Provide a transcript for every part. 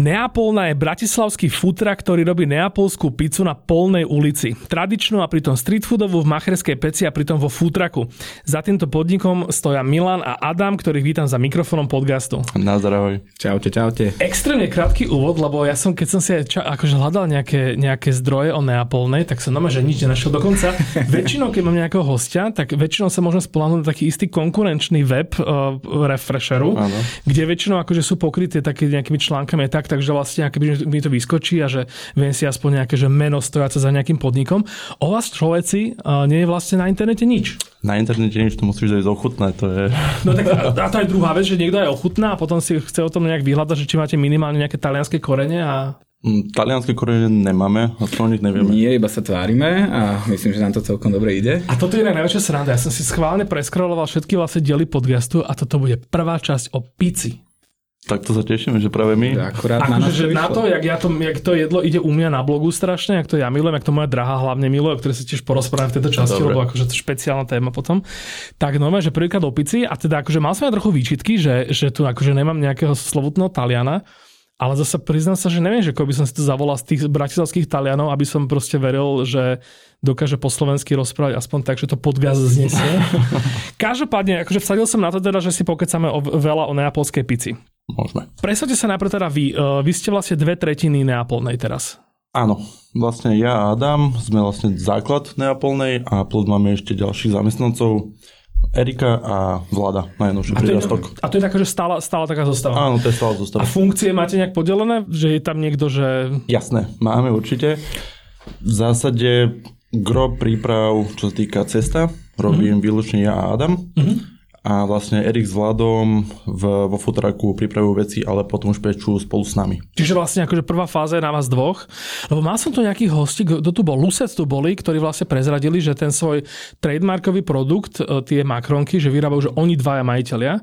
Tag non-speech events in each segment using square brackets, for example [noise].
Neapolna je bratislavský futra, ktorý robí neapolskú pizzu na polnej ulici. Tradičnú a pritom street foodovú v macherskej peci a pritom vo futraku. Za týmto podnikom stoja Milan a Adam, ktorých vítam za mikrofónom podcastu. Nazdravoj. Čaute, čaute. Extrémne krátky úvod, lebo ja som, keď som si ča, akože hľadal nejaké, nejaké zdroje o Neapolnej, tak som normálne, že nič nenašiel. Dokonca [laughs] väčšinou, keď mám nejakého hostia, tak väčšinou sa môžem spolahnuť na taký istý konkurenčný web uh, refresheru, ano. kde väčšinou akože sú pokryté také nejakými článkami tak, takže vlastne akoby mi to vyskočí a že viem si aspoň nejaké že meno stojace za nejakým podnikom. O vás človeci nie je vlastne na internete nič. Na internete nič, to musíš dať ochutné, to je... [laughs] No tak a, to je druhá vec, že niekto je ochutná a potom si chce o tom nejak vyhľadať, že či máte minimálne nejaké talianské korene a mm, Talianské korene nemáme, a to o nich nevieme. Nie, iba sa tvárime a myslím, že nám to celkom dobre ide. A toto je najväčšia sranda. Ja som si schválne preskroloval všetky vlastne diely podcastu a toto bude prvá časť o pici. Tak to sa tešíme, že práve my. Akurát na, akože na to, jak, ja to, jak to jedlo ide u mňa na blogu strašne, jak to ja milujem, jak to moja drahá hlavne miluje, o ktorej sa tiež porozprávam v tejto časti, Dobre. lebo akože to je špeciálna téma potom. Tak normálne, že prvýkrát do pici a teda akože mal som aj trochu výčitky, že, že tu akože nemám nejakého slovutného Taliana, ale zase priznám sa, že neviem, že by som si to zavolal z tých bratislavských Talianov, aby som proste veril, že dokáže po slovensky rozprávať aspoň tak, že to podcast znesie. [laughs] Každopádne, akože vsadil som na to teda, že si pokecame o, veľa o neapolskej pici. Môžeme. Predstavte sa najprv teda vy. Uh, vy ste vlastne dve tretiny Neapolnej teraz. Áno, vlastne ja a Adam sme vlastne základ Neapolnej a plus máme ešte ďalších zamestnancov. Erika a Vlada, najnovší prírastok. A to je taká, že stála, stála taká zostava? Áno, to je stála zostava. A funkcie máte nejak podelené? Že je tam niekto, že... Jasné, máme určite. V zásade gro príprav, čo sa týka cesta, robím mm-hmm. výlučne ja a Adam. Mm-hmm a vlastne Erik s Vladom v, vo fotoraku pripravujú veci, ale potom už pečú spolu s nami. Čiže vlastne akože prvá fáza je na vás dvoch. Lebo mal som tu nejakých hostí, kto tu bol, Lucet tu boli, ktorí vlastne prezradili, že ten svoj trademarkový produkt, e, tie makronky, že vyrábajú, že oni dvaja majiteľia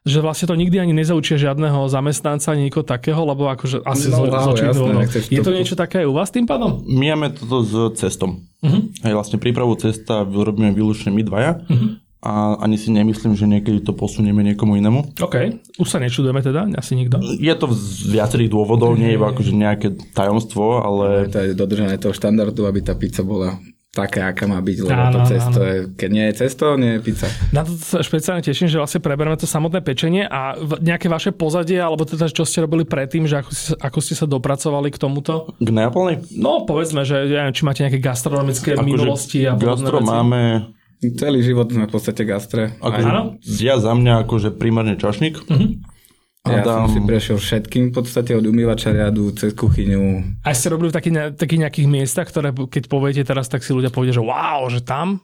že vlastne to nikdy ani nezaučia žiadneho zamestnanca, ani nikoho takého, lebo akože asi no, zo, jasné, Je to niečo také aj u vás tým pádom? My máme toto s cestom. Uh-huh. Aj vlastne prípravu cesta robíme výlučne my dvaja. Uh-huh a ani si nemyslím, že niekedy to posunieme niekomu inému. OK, už sa nečudujeme teda, asi nikto. Je to z viacerých dôvodov, nie je iba akože nejaké tajomstvo, ale... To je dodržanie toho štandardu, aby tá pizza bola také, aká má byť, lebo áno, to cesto áno. je, keď nie je cesto, nie je pizza. Na to sa špeciálne teším, že vlastne prebereme to samotné pečenie a nejaké vaše pozadie, alebo teda čo ste robili predtým, že ako, si, ako ste sa dopracovali k tomuto? K Neapolnej? No, povedzme, že ja neviem, či máte nejaké gastronomické ako minulosti a Gastro veci. máme Celý život sme v podstate gastre. Ako, ja za mňa akože primárne čašník. Uh-huh. Ja Adam... som si prešiel všetkým v podstate od umývača riadu cez kuchyňu. A ste robili v takých, takých nejakých miestach, ktoré keď poviete teraz, tak si ľudia povedia, že wow, že tam?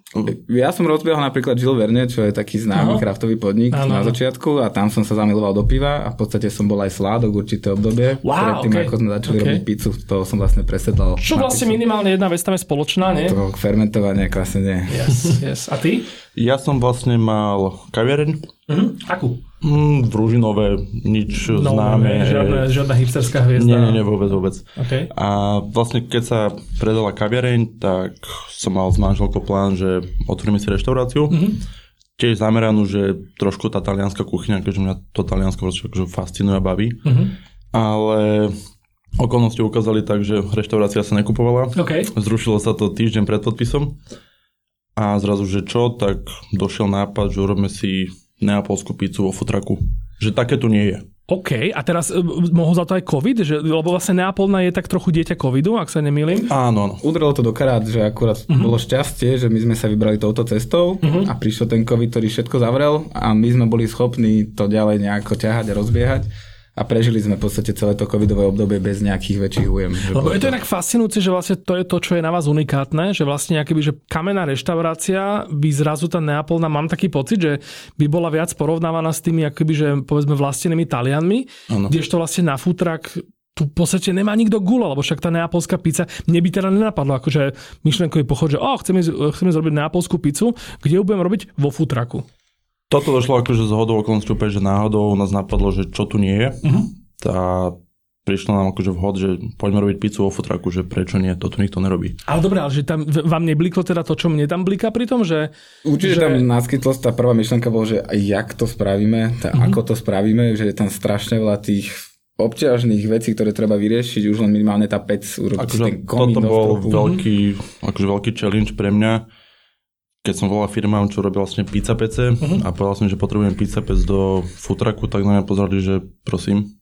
Ja som rozbiehal napríklad Jill Verne, čo je taký známy uh-huh. kraftový podnik ano. na začiatku a tam som sa zamiloval do piva a v podstate som bol aj sládok určité obdobie. Wow, Predtým, okay. ako sme začali okay. robiť pizzu, to som vlastne presedal. Čo vlastne pizzu. minimálne jedna vec tam je spoločná, nie? To fermentovanie, kvasenie. Yes, yes. A ty? Ja som vlastne mal kaviareň. Uh-huh. Akú? Mm, družinové, nič no, známe. Žiadne, žiadna hipsterská hviezda. Nie, nie, vôbec, vôbec. Okay. A vlastne keď sa predala kaviareň, tak som mal s manželkou plán, že otvoríme si reštauráciu. Mm-hmm. Tiež zameranú, že trošku tá talianská kuchyňa, keďže mňa to taliansko akože fascinuje a baví. Mm-hmm. Ale okolnosti ukázali tak, že reštaurácia sa nekupovala. Okay. Zrušilo sa to týždeň pred podpisom. A zrazu, že čo, tak došiel nápad, že urobíme si neapolskú pizzu vo futraku. Že také tu nie je. OK, a teraz uh, mohol za to aj COVID? Že, lebo vlastne Neapolna je tak trochu dieťa COVIDu, ak sa nemýlim. Áno, áno. Udrelo to do karát, že akurát uh-huh. bolo šťastie, že my sme sa vybrali touto cestou uh-huh. a prišiel ten COVID, ktorý všetko zavrel a my sme boli schopní to ďalej nejako ťahať a rozbiehať. A prežili sme v podstate celé to covidové obdobie bez nejakých väčších újem. Lebo je to inak fascinujúce, že vlastne to je to, čo je na vás unikátne, že vlastne akoby, že kamenná reštaurácia by zrazu tá Neapolná, mám taký pocit, že by bola viac porovnávaná s tými akoby, že povedzme vlastenými Talianmi, kdežto vlastne na futrak tu v podstate nemá nikto gula, lebo však tá neapolská pizza, mne by teda nenapadlo, akože myšlenkový pochod, že oh, chceme, chceme zrobiť neapolskú pizzu, kde ju budem robiť vo futraku. Toto došlo akože z hodou okolností úplne, že náhodou nás napadlo, že čo tu nie je. Uh-huh. Tá prišlo nám akože vhod, že poďme robiť pizzu vo futraku, že prečo nie, to tu nikto nerobí. Ale dobré, ale že tam vám nebliklo teda to, čo mne tam bliká pri tom, že... Určite že... tam naskytlosť, tá prvá myšlenka bolo, že jak to spravíme, tá, uh-huh. ako to spravíme, že je tam strašne veľa tých obťažných vecí, ktoré treba vyriešiť, už len minimálne tá pec urobiť akože ten komín Toto bol veľký, akože veľký challenge pre mňa, keď som volal firmám, čo robil vlastne pizza pece uh-huh. a povedal som, že potrebujem pizza pec do futraku, tak na mňa pozrali, že prosím.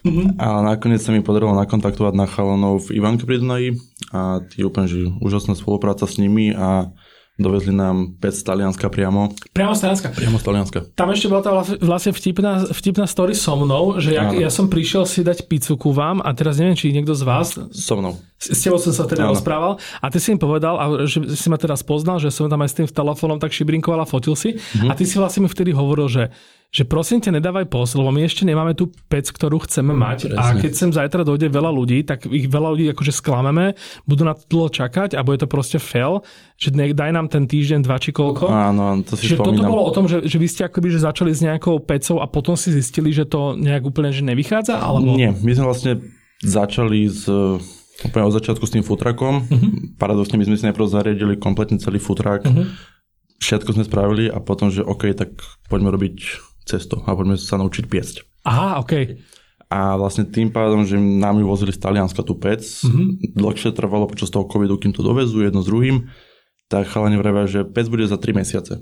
Uh-huh. A nakoniec sa mi podarilo nakontaktovať na chalanov v Ivanke pri Dunaji a tí úplne, že úžasná spolupráca s nimi a Dovezli nám pec z Talianska priamo. Priamo z Talianska? Priamo z Talianska. Tam ešte bola tá vlastne vtipná, vtipná story so mnou, že ja, ja som prišiel si dať pizzu ku vám a teraz neviem, či niekto z vás... So mnou. S, tebou som sa teda Áno. rozprával a ty si mi povedal, a že si ma teraz poznal, že som tam aj s tým telefónom tak šibrinkoval a fotil si mm-hmm. a ty si vlastne mi vtedy hovoril, že že prosím ťa nedávaj post, lebo my ešte nemáme tú pec, ktorú chceme mať Presne. a keď sem zajtra dojde veľa ľudí, tak ich veľa ľudí akože sklameme, budú na to dlho čakať a bude to proste fail, že ne, daj nám ten týždeň, dva či koľko. Áno, to si Čiže spomínam. toto bolo o tom, že, že vy ste akoby že začali s nejakou pecou a potom si zistili, že to nejak úplne že nevychádza? Alebo... Nie, my sme vlastne začali s úplne od začiatku s tým futrakom. Uh-huh. Paradoxne my sme si najprv zariadili kompletne celý futrak. Uh-huh. Všetko sme spravili a potom, že OK, tak poďme robiť cesto a poďme sa naučiť piesť. Aha, OK. A vlastne tým pádom, že nám ju vozili z Talianska tú pec, mm-hmm. dlhšie trvalo počas toho covidu, kým to dovezú jedno s druhým, tak chalani vravia, že pec bude za 3 mesiace.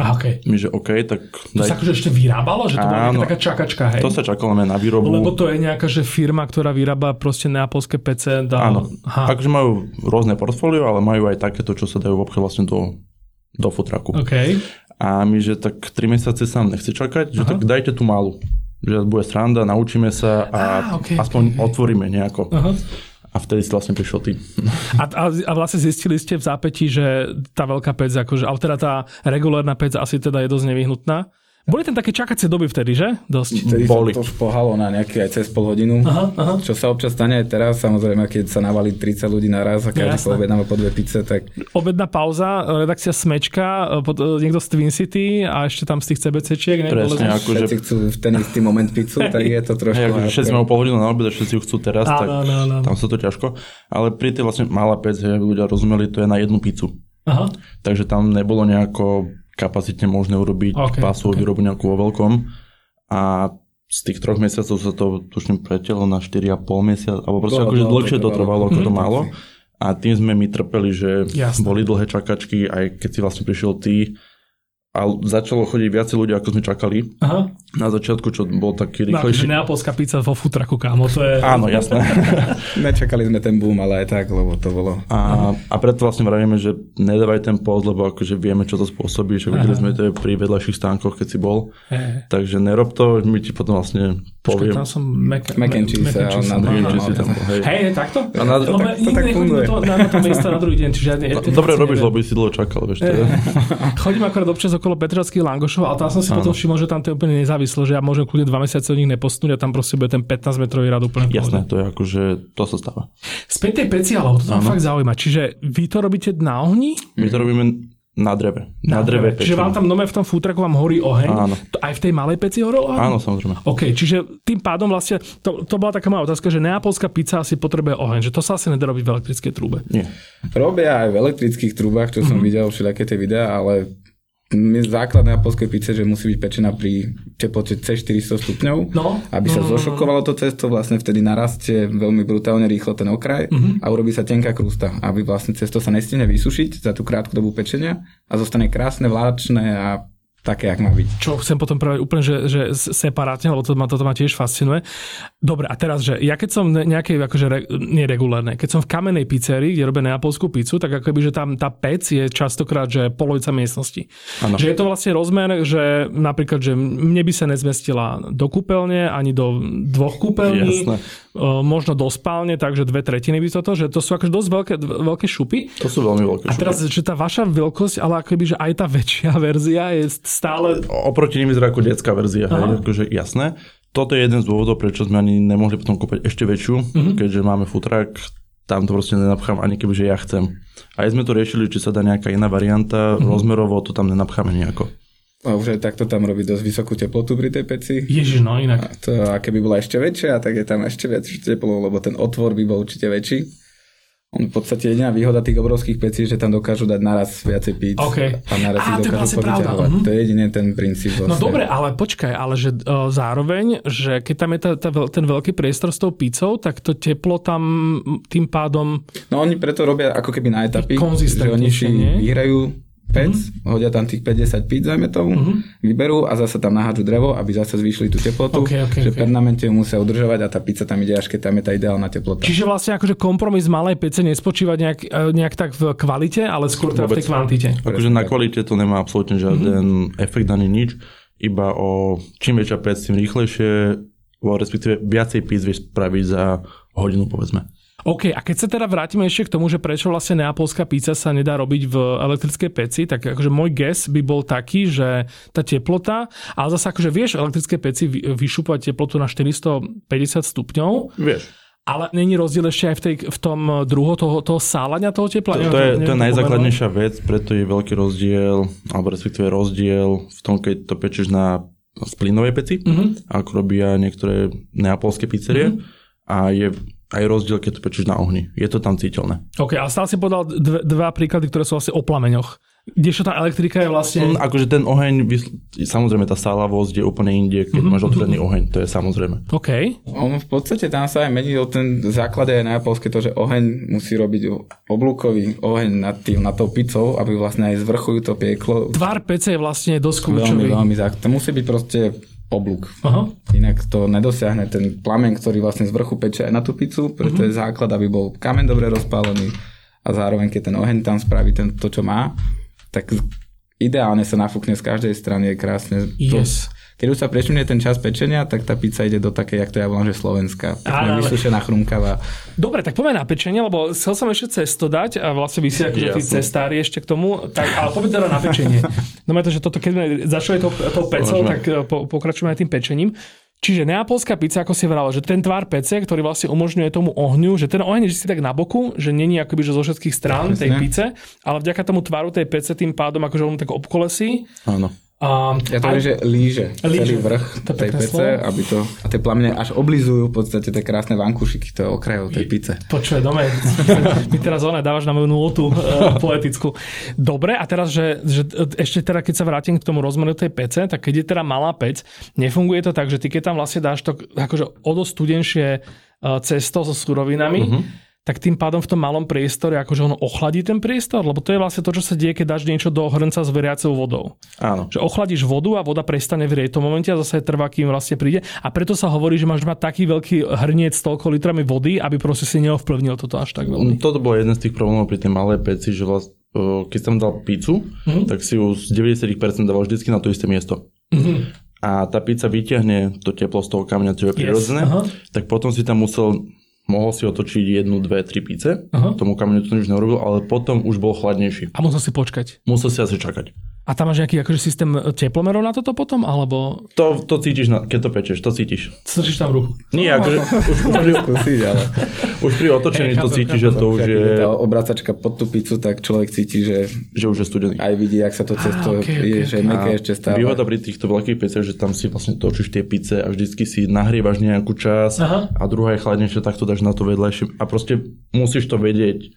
Aha, okay. My, že OK, tak... To daj... sa akože ešte vyrábalo? Že to bola Áno, taká čakačka, hej? To sa čakalo na výrobu. Lebo to je nejaká že firma, ktorá vyrába proste neapolské PC. Dá... Áno, Aha. akože majú rôzne portfólio, ale majú aj takéto, čo sa dajú v obchode vlastne do, do futraku. Okay. A my, že tak 3 mesiace sa nám nechce čakať, že Aha. tak dajte tú malú. Že bude sranda, naučíme sa a ah, okay, aspoň okay. otvoríme nejako. Aha. A vtedy si vlastne prišiel ty. A, a, a vlastne zistili ste v zápäti, že tá veľká pec, akože, ale teda tá regulárna pec asi teda je dosť nevyhnutná? Boli tam také čakacie doby vtedy, že? Dosť. Vtedy Boli. to špohalo na nejaký aj cez pol hodinu. Aha, aha. Čo sa občas stane aj teraz, samozrejme, keď sa navalí 30 ľudí naraz a každý poobjednáme po dve pice, tak... Obedná pauza, redakcia Smečka, pod, niekto z Twin City a ešte tam z tých CBCčiek. Ne? Presne, ako že... chcú v ten istý moment pizzu, tak je to trošku... Hey, akože všetci majú pol hodinu na obed a všetci ju chcú teraz, á, tak no, no, no. tam sa to ťažko. Ale pri tej vlastne malá pec, aby ľudia rozumeli, to je na jednu pizzu. Aha. Takže tam nebolo nejako kapacitne možné urobiť okay, pásovú okay. výrobu nejakú vo veľkom. A z tých troch mesiacov sa to tuším pretelo na 4,5 mesiac, alebo proste akože dlhšie to trvalo, ako to mhm. málo. A tým sme my trpeli, že Jasne. boli dlhé čakačky, aj keď si vlastne prišiel ty, a začalo chodiť viacej ľudí, ako sme čakali. Aha. Na začiatku, čo bol taký no, rýchlejší. No, neapolská pizza vo futraku, kámo, to je... Áno, jasné. [laughs] Nečakali sme ten boom, ale aj tak, lebo to bolo... A, a preto vlastne vravíme, že nedávaj ten post, lebo akože vieme, čo to spôsobí, že videli sme to pri vedľajších stánkoch, keď si bol. Hey. Takže nerob to, my ti potom vlastne poviem. Počkej, tam som mac, mac and cheese. Mac and cheese tam Hej, hey, takto? A na, to, tak, to tak funguje. Na, na to miesto na druhý deň, čiže... [laughs] Dobre robíš, lebo si dlho čakal, vieš. [laughs] Chodím akorát občas okolo Petržalských langošov, ale tam som si potom všimol, že tam to je úplne nezávislo, že ja môžem kľudne dva mesiace od nich nepostnúť a tam proste bude ten 15 metrový rad úplne Jasné, to je akože, to sa stáva. Späť tej peci, ale to sa fakt zaujíma. Čiže vy to robíte na ohni? My to robíme na dreve. Na, na dreve. Čiže vám tam nové v tom futraku vám horí oheň? Áno. To aj v tej malej peci horol oheň? Áno, samozrejme. OK, čiže tým pádom vlastne, to, to bola taká moja otázka, že neapolská pizza asi potrebuje oheň, že to sa asi nedá robiť v elektrickej trúbe. Nie. Robia aj v elektrických trúbach, čo som mm-hmm. videl všelijaké tie videá, ale základná polskej pizze, že musí byť pečená pri teplote C400 stupňov, no, aby sa no, zošokovalo to cesto, vlastne vtedy narastie veľmi brutálne rýchlo ten okraj uh-huh. a urobí sa tenká krústa, aby vlastne cesto sa nestihne vysušiť za tú krátku dobu pečenia a zostane krásne, vláčne a také, jak má byť. Čo chcem potom povedať úplne, že, že separátne, lebo to ma, toto ma tiež fascinuje. Dobre, a teraz, že ja keď som nejakej, akože re, neregulárne, keď som v kamenej pizzerii, kde robia neapolskú pizzu, tak ako by, že tam tá pec je častokrát, že polovica miestnosti. Ano. Že je to vlastne rozmer, že napríklad, že mne by sa nezmestila do kúpeľne, ani do dvoch kúpeľní, Jasné. možno do spálne, takže dve tretiny by to, že to sú akože dosť veľké, veľké šupy. To sú veľmi veľké šupy. A teraz, že tá vaša veľkosť, ale akoby, že aj tá väčšia [laughs] verzia je stále... Oproti nim vyzerá ako detská verzia, hej, akože jasné. Toto je jeden z dôvodov, prečo sme ani nemohli potom kúpať ešte väčšiu, mm-hmm. keďže máme futrak, tam to proste nenapchám ani keby, že ja chcem. A aj sme to riešili, či sa dá nejaká iná varianta, mm-hmm. rozmerovo to tam nenapcháme nejako. A už aj takto tam robí dosť vysokú teplotu pri tej peci. Ježiš, no inak. A, to, a keby bola ešte väčšia, tak je tam ešte viac teplo, lebo ten otvor by bol určite väčší. On v podstate jediná výhoda tých obrovských pecí, že tam dokážu dať naraz viacej píc okay. a naraz ich dokážu vlastne uh-huh. To je jediný ten princíp. Vlastne. No dobre, ale počkaj, ale že uh, zároveň, že keď tam je tá, tá, ten veľký priestor s tou pizzou, tak to teplo tam tým pádom... No oni preto robia ako keby na etapy, že oni si vyhrajú pec, mm-hmm. hodia tam tých 50 píc, zajme tomu, mm-hmm. vyberú a zase tam nahádžu drevo, aby zase zvýšili tú teplotu, okay, okay, že okay. permanente ju musia udržovať a tá pizza tam ide až keď tam je tá ideálna teplota. Čiže vlastne akože kompromis malej pece nespočíva nejak, e, nejak tak v kvalite, ale skôr teda v tej kvantite. Akože na kvalite to nemá absolútne žiaden mm-hmm. efekt ani nič, iba o čím väčšia pec, tým rýchlejšie, respektíve viacej píc vieš spraviť za hodinu povedzme. OK, a keď sa teda vrátime ešte k tomu, že prečo vlastne neapolská pizza sa nedá robiť v elektrickej peci, tak akože môj guess by bol taký, že tá teplota, ale zase akože vieš v elektrickej peci vyšúpať teplotu na 450 stupňov. Vieš. Ale není rozdiel ešte aj v, tej, v tom druhu toho, toho sálania toho tepla? To, to, je, to je najzákladnejšia vec, preto je veľký rozdiel, alebo respektíve rozdiel v tom, keď to pečeš na splinovej peci, mm-hmm. ako robia niektoré neapolské pizzerie. Mm-hmm. A je aj rozdiel, keď to pečeš na ohni. Je to tam citeľné. OK, a stále si povedal dve, dva príklady, ktoré sú vlastne o plameňoch. Kdežto tá elektrika je vlastne... Mm, akože ten oheň, samozrejme tá sálavosť je úplne inde, keď mm-hmm. máš otvorený oheň, to je samozrejme. OK. On v podstate tam sa aj mení o ten základ je na japonské to, že oheň musí robiť oblúkový oheň nad, tým, nad tou pizzou, aby vlastne aj z vrchu to pieklo. Tvar pece je vlastne dosť kľúčový. Veľmi, veľmi základ. To musí byť proste oblúk. Aha. Inak to nedosiahne ten plamen, ktorý vlastne z vrchu peče aj na tú pizzu, preto uh-huh. je základ, aby bol kamen dobre rozpálený a zároveň keď ten oheň tam spraví ten, to, čo má, tak ideálne sa nafúkne z každej strany, je krásne. Yes. To, keď už sa prešumne ten čas pečenia, tak tá pizza ide do také, jak to ja volám, že slovenská. Ale... Vysušená, chrumkavá. Dobre, tak poďme na pečenie, lebo chcel som ešte cesto dať a vlastne vy si akože tí cestári ešte k tomu, tak, ale poďme teda na pečenie. No to, že toto, keď sme začali to, to pecou, tak eh, po, pokračujeme aj tým pečením. Čiže neapolská pizza, ako si vral, že ten tvár pece, ktorý vlastne umožňuje tomu ohňu, že ten oheň je si tak na boku, že není akoby že zo všetkých strán tej pice, ale vďaka tomu tvaru tej pece tým pádom akože on tak obkolesí. Áno. A, ja to aj, že líže, líže celý vrch to tej pece, slovo. aby to, a tie plamene až oblizujú v podstate tie krásne vankušiky, to okrajov tej pice. Počuje, dome, my [laughs] teraz ona dávaš na moju nôtu uh, poetickú. Dobre, a teraz, že, že ešte teda, keď sa vrátim k tomu rozmeru tej pece, tak keď je teda malá pec, nefunguje to tak, že ty keď tam vlastne dáš to akože o dosť studenšie uh, cesto so surovinami, uh-huh tak tým pádom v tom malom priestore, akože on ochladí ten priestor, lebo to je vlastne to, čo sa deje, keď dáš niečo do hrnca s veriacou vodou. Áno. Že ochladíš vodu a voda prestane vrieť v tom momente a zase trvá, kým vlastne príde. A preto sa hovorí, že máš mať taký veľký hrniec s toľko litrami vody, aby proste si neovplyvnil toto až tak veľmi. Mm, toto bol jeden z tých problémov pri tej malej peci, že vlastne keď som dal pizzu, mm-hmm. tak si ju z 90% dával vždy na to isté miesto. Mm-hmm. A tá pizza vyťahne to teplo z toho kameňa, čo je prirodzené, yes, tak potom si tam musel mohol si otočiť jednu, dve, tri pice. Aha. Tomu kameňu to nič neurobil, ale potom už bol chladnejší. A musel si počkať. Musel si asi čakať. A tam máš nejaký akože systém teplomerov na toto potom, alebo? To, to cítiš, na, keď to pečeš, to cítiš. Cítiš tam ruku? Nie, akože už, [laughs] pri, skúsiť, ale... už pri otočení to cítiš, že to už je... Tá obracačka pod tú pizzu, tak človek cíti, že... Že už je studený. Aj vidí, jak sa to cesto okay, je, okay, že okay. ešte stále. Výhoda pri týchto veľkých peciach, že tam si vlastne točíš tie pice a vždycky si nahrievaš nejakú čas Aha. a druhá je chladnejšia, tak to dáš na to vedľajšie. A proste musíš to vedieť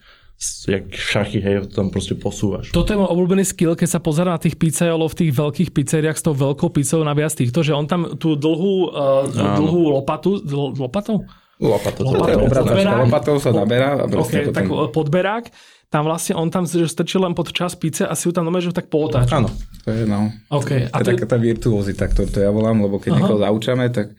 jak šachy, hej, tam proste posúvaš. Toto je môj obľúbený skill, keď sa pozera na tých pizzajolov v tých veľkých pizzeriách s tou veľkou pizzou na viac týchto, že on tam tú dlhú, uh, dlhú lopatu, dl, lopatou? Lopatou, lopatou, lopatou sa naberá. A okay, potom... tak podberák tam vlastne on tam strčí len pod čas pice a si ju tam nomé, že tak pootáča. Áno. To je, no. Okay. A to je taká tá virtuózita, to, to ja volám, lebo keď Aha. niekoho zaučame, tak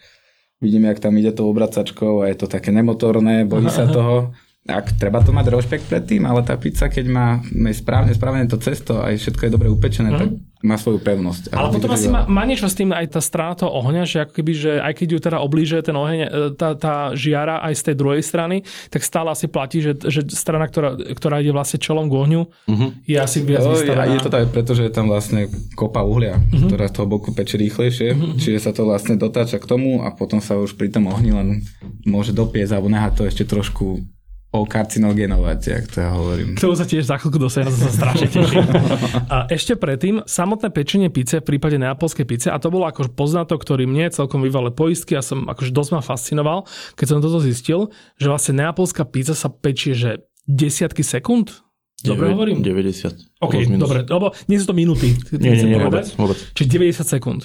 vidíme, jak tam ide to obracačkou a je to také nemotorné, bojí Aha. sa toho ak treba to mať rešpekt pred tým, ale tá pizza, keď má správne spravené to cesto a všetko je dobre upečené, mm. tak má svoju pevnosť. Ale potom asi má, má niečo s tým aj tá strana toho ohňa, že ako keby, že aj keď ju teda oblíže ten oheň, e, tá, tá žiara aj z tej druhej strany, tak stále asi platí, že, že strana, ktorá, ktorá ide vlastne čelom k ohňu, mm-hmm. je asi viac no, vystavená. Je, je to tak, pretože je tam vlastne kopa uhlia, mm-hmm. ktorá z toho boku peče rýchlejšie, mm-hmm. čiže sa to vlastne dotáča k tomu a potom sa už pri tom ohni len môže dopiesť alebo nehať to ešte trošku karcinogenovať, jak to ja hovorím. To sa tiež za chvíľku dosiahne, to sa strašne teším. A ešte predtým, samotné pečenie pice v prípade neapolskej pice, a to bolo ako poznatok, ktorý mne celkom vyvale poistky a som akože dosť ma fascinoval, keď som toto zistil, že vlastne neapolská pizza sa pečie, že desiatky sekúnd? Dobre 9, hovorím? 90. OK, dobre, lebo nie sú to minúty. Nie, nie, nie, vôbec, vôbec. Čiže 90 sekúnd.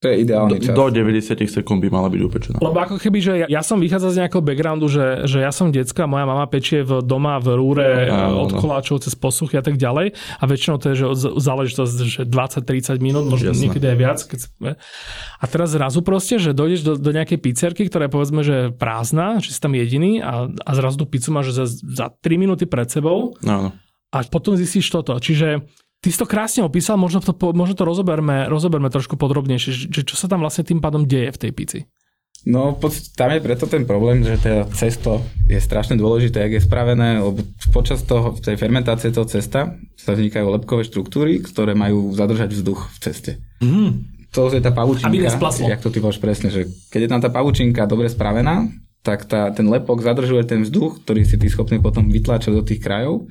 To je ideálny čas. Do 90 sekúnd by mala byť upečená. Lebo ako keby, že ja, ja som vychádzal z nejakého backgroundu, že, že ja som decka, moja mama pečie v doma v rúre no, od no. koláčov cez posuchy a tak ďalej. A väčšinou to je, že záležitosť, že 20-30 minút, možno Jasne. niekedy aj viac. Keď... A teraz zrazu proste, že dojdeš do, do nejakej pizzerky, ktorá je povedzme, že prázdna, že si tam jediný a, a zrazu tú pizzu máš za, za 3 minúty pred sebou. No, no. A potom zistíš toto. Čiže Ty si to krásne opísal, možno to, možno to rozoberme, rozoberme trošku podrobnejšie, že čo sa tam vlastne tým pádom deje v tej pici. No, tam je preto ten problém, že to cesto je strašne dôležité, ak je spravené, lebo počas toho, tej fermentácie toho cesta sa vznikajú lepkové štruktúry, ktoré majú zadržať vzduch v ceste. Mm. To je tá pavučinka, jak to ty povieš presne, že keď je tam tá pavučinka dobre spravená, tak tá, ten lepok zadržuje ten vzduch, ktorý si ty schopný potom vytláčať do tých krajov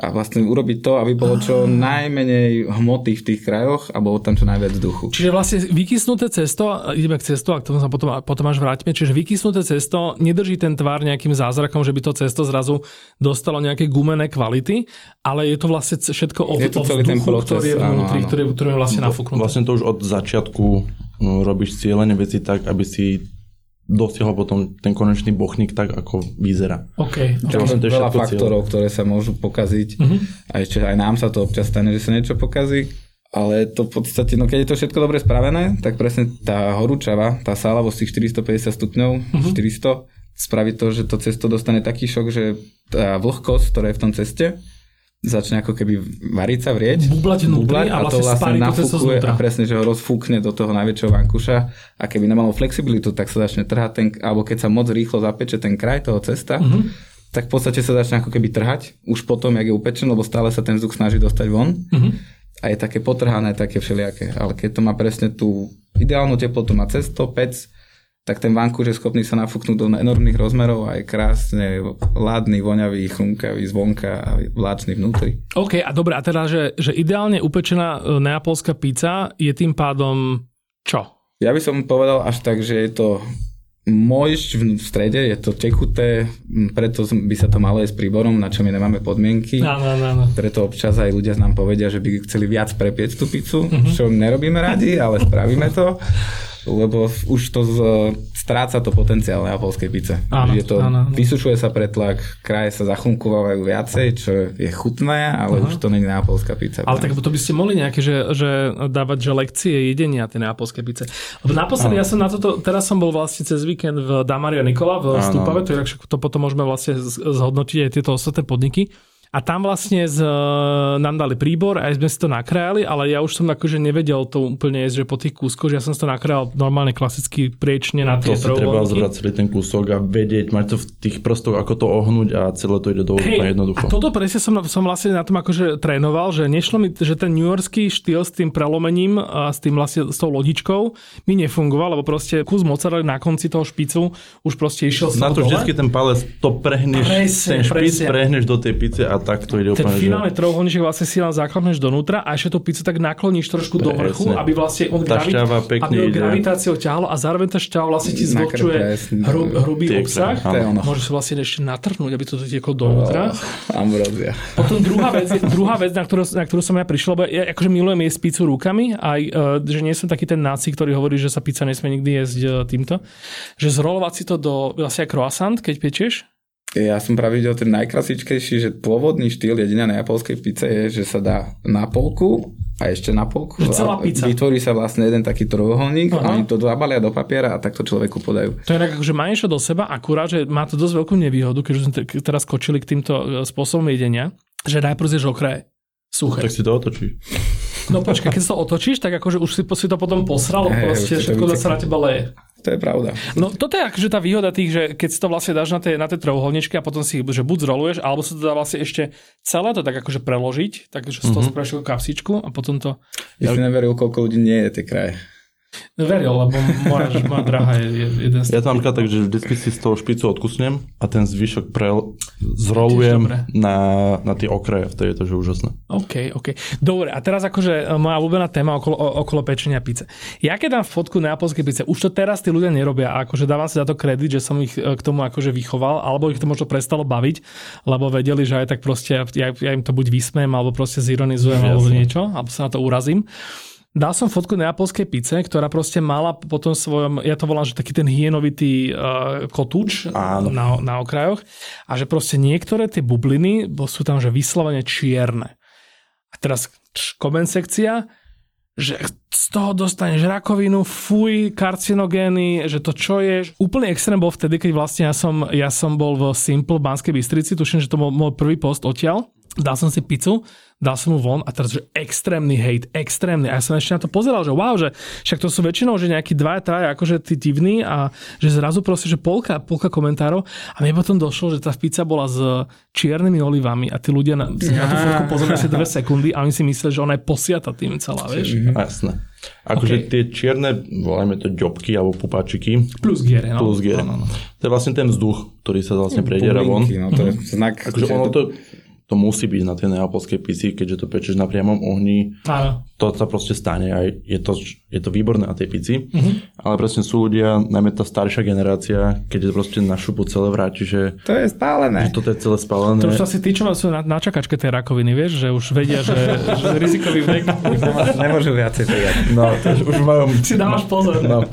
a vlastne urobiť to, aby bolo čo najmenej hmoty v tých krajoch a bolo tam čo najviac vzduchu. Čiže vlastne vykysnuté cesto, ideme k cestu, a k tomu sa potom, potom až vrátime, čiže vykysnuté cesto nedrží ten tvar nejakým zázrakom, že by to cesto zrazu dostalo nejaké gumené kvality, ale je to vlastne všetko o, je to celý ten proces, ktorý je vnútri, áno, áno. Ktorý, ktorý je vlastne nafúknuté. Vlastne to už od začiatku no, robíš cieľene veci tak, aby si dosiahol potom ten konečný bochník tak, ako vyzerá. Okay. Čo vlastne to je veľa faktorov, ktoré sa môžu pokaziť uh-huh. a ešte aj nám sa to občas stane, že sa niečo pokazí. Ale to v podstate, no keď je to všetko dobre spravené, tak presne tá horúčava, tá sálavosť tých 450 stupňov, uh-huh. 400, spraví to, že to cesto dostane taký šok, že tá vlhkosť, ktorá je v tom ceste, začne ako keby variť sa, vrieť, bublať, bublať a, a to vlastne nafúkuje a presne, že ho rozfúkne do toho najväčšieho vankuša a keby nemalo flexibilitu, tak sa začne trhať ten, alebo keď sa moc rýchlo zapeče ten kraj toho cesta, uh-huh. tak v podstate sa začne ako keby trhať, už potom, jak je upečený, lebo stále sa ten vzduch snaží dostať von uh-huh. a je také potrhané, také všelijaké, ale keď to má presne tú ideálnu teplotu, má cez to pec, tak ten vankúš je schopný sa nafúknúť do enormných rozmerov a je krásne ládny, voňavý, chrunkavý zvonka a vláčný vnútri. OK, a dobré, a teda, že, že ideálne upečená e, neapolská pizza je tým pádom čo? Ja by som povedal až tak, že je to Mojšť v strede, je to tekuté, preto by sa to malo jesť príborom, na čo my nemáme podmienky. Áno, áno, áno. Preto občas aj ľudia nám povedia, že by chceli viac prepieť tú pizzu, uh-huh. čo nerobíme radi, ale spravíme to lebo už to z, stráca to potenciál neapolskej pice. Áno, je to, áno, áno. Vysušuje sa pretlak, kraje sa zachlunkovávajú viacej, čo je chutné, ale Aha. už to není neapolská pizza. Ale tak to by ste mohli nejaké, že, že dávať že lekcie jedenia tej neapolskej pice. Lebo naposledy ja som na toto, teraz som bol vlastne cez víkend v Damario Nikola v Stúpave, to, je, to potom môžeme vlastne zhodnotiť aj tieto ostatné podniky. A tam vlastne z, nám dali príbor, aj sme si to nakrájali, ale ja už som akože nevedel to úplne jesť, že po tých kúskoch, že ja som si to nakrájal normálne klasicky priečne na tie To treba zobrať celý ten kúsok a vedieť, mať to v tých prostoch, ako to ohnúť a celé to ide do hey, jednoducho. A toto presne som, som vlastne na tom akože trénoval, že nešlo mi, že ten New Yorkský štýl s tým prelomením a s tým vlastne s tou lodičkou mi nefungoval, lebo proste kus mozzarella na konci toho špicu už proste išiel Na to vždycky ten palec to prehneš, presne, ten špic presne. prehneš do tej pice a tak to ide ten úplne, finálny že... trojuholníček vlastne si len zakladneš donútra a ešte tú pizzu tak nakloníš trošku do vrchu, aby vlastne on tá gravit- šťava pekne aby gravitáciou ťahalo a zároveň tá šťava vlastne ti zvočuje hru, hrubý Tiek, obsah. Môžeš vlastne ešte natrhnúť, aby to tieklo donútra. Oh, ambrozia. Potom druhá vec, druhá vec na, ktorú, na ktorú som ja prišiel, lebo ja akože milujem jesť pizzu rukami, aj uh, že nie som taký ten náci, ktorý hovorí, že sa pizza nesmie nikdy jesť uh, týmto. Že zrolovať si to do vlastne croissant, keď pečieš, ja som práve videl ten najklasičkejší, že pôvodný štýl jedina na japonskej pice je, že sa dá na polku a ešte na polku. Celá pizza. Vytvorí sa vlastne jeden taký trojuholník, uh-huh. oni to zabalia do papiera a takto človeku podajú. To je tak akože má do seba, akurát, že má to dosť veľkú nevýhodu, keď sme teraz skočili k týmto e, spôsobom jedenia, že najprv zješ okraje suché. Tak si to otočí. No počkaj, keď sa to otočíš, tak akože už si, si to potom posral, hey, proste všetko sa na teba leje. To je pravda. No toto je akože tá výhoda tých, že keď si to vlastne dáš na tie, na tie trojuholničky a potom si že buď zroluješ, alebo sa to dá vlastne ešte celé to tak akože preložiť, takže z toho mm-hmm. spravíš kapsičku a potom to... Ja si neveril, koľko ľudí nie je tie kraje. Veril, lebo moja, moja drahá je, je jeden z Ja to mám tak, že si z toho špicu odkusnem a ten zvyšok pre, zrolujem na, na tie okraje, vtedy je to že úžasné. OK, OK. Dobre, a teraz akože e, moja obľúbená téma okolo, okolo pečenia pice. Ja keď dám fotku na japonskej pice, už to teraz tí ľudia nerobia akože dávam si za to kredit, že som ich e, k tomu akože vychoval, alebo ich to možno prestalo baviť, lebo vedeli, že aj tak proste ja, ja im to buď vysmiem, alebo proste zironizujem, alebo niečo, alebo sa na to urazím. Dal som fotku neapolskej pice, ktorá proste mala potom svojom, ja to volám, že taký ten hienovitý uh, kotúč na, na okrajoch a že proste niektoré tie bubliny sú tam že vyslovene čierne. A teraz koment sekcia, že z toho dostaneš rakovinu, fuj, karcinogény, že to čo je. Úplný extrém bol vtedy, keď vlastne ja som, ja som bol v Simple Banskej Bystrici, tuším, že to bol môj prvý post odtiaľ. Dal som si pizzu dal som mu von a teraz, že extrémny hate, extrémny. A ja som ešte na to pozeral, že wow, že však to sú väčšinou, že nejakí dva, traja, akože tí divní a že zrazu proste, že polka, polka komentárov a mne potom došlo, že tá pizza bola s čiernymi olivami a tí ľudia na, na tú fotku pozorili si dve sekundy a oni si mysleli, že ona je posiata tým celá, vieš. Mm-hmm. Jasné. Akože okay. tie čierne, volajme to ďobky alebo pupačiky. Plus giere, no. Plus giere. No, no, no. To je vlastne ten vzduch, ktorý sa vlastne prediera von. No, to je znak. Akože ono to, to musí byť na tej neapolskej pici, keďže to pečeš na priamom ohni. Áno. To sa proste stane a je to, je to výborné na tej pici. Uh-huh. Ale presne sú ľudia, najmä tá staršia generácia, keď je proste na šupu celé vráti, že... To je spálené. Že toto je celé spálené. To už asi tí, čo sú na, na čakačke tej rakoviny, vieš, že už vedia, že, že rizikový vek. Nemôžu viacej to No, to už majú... Si dávaš pozor. No.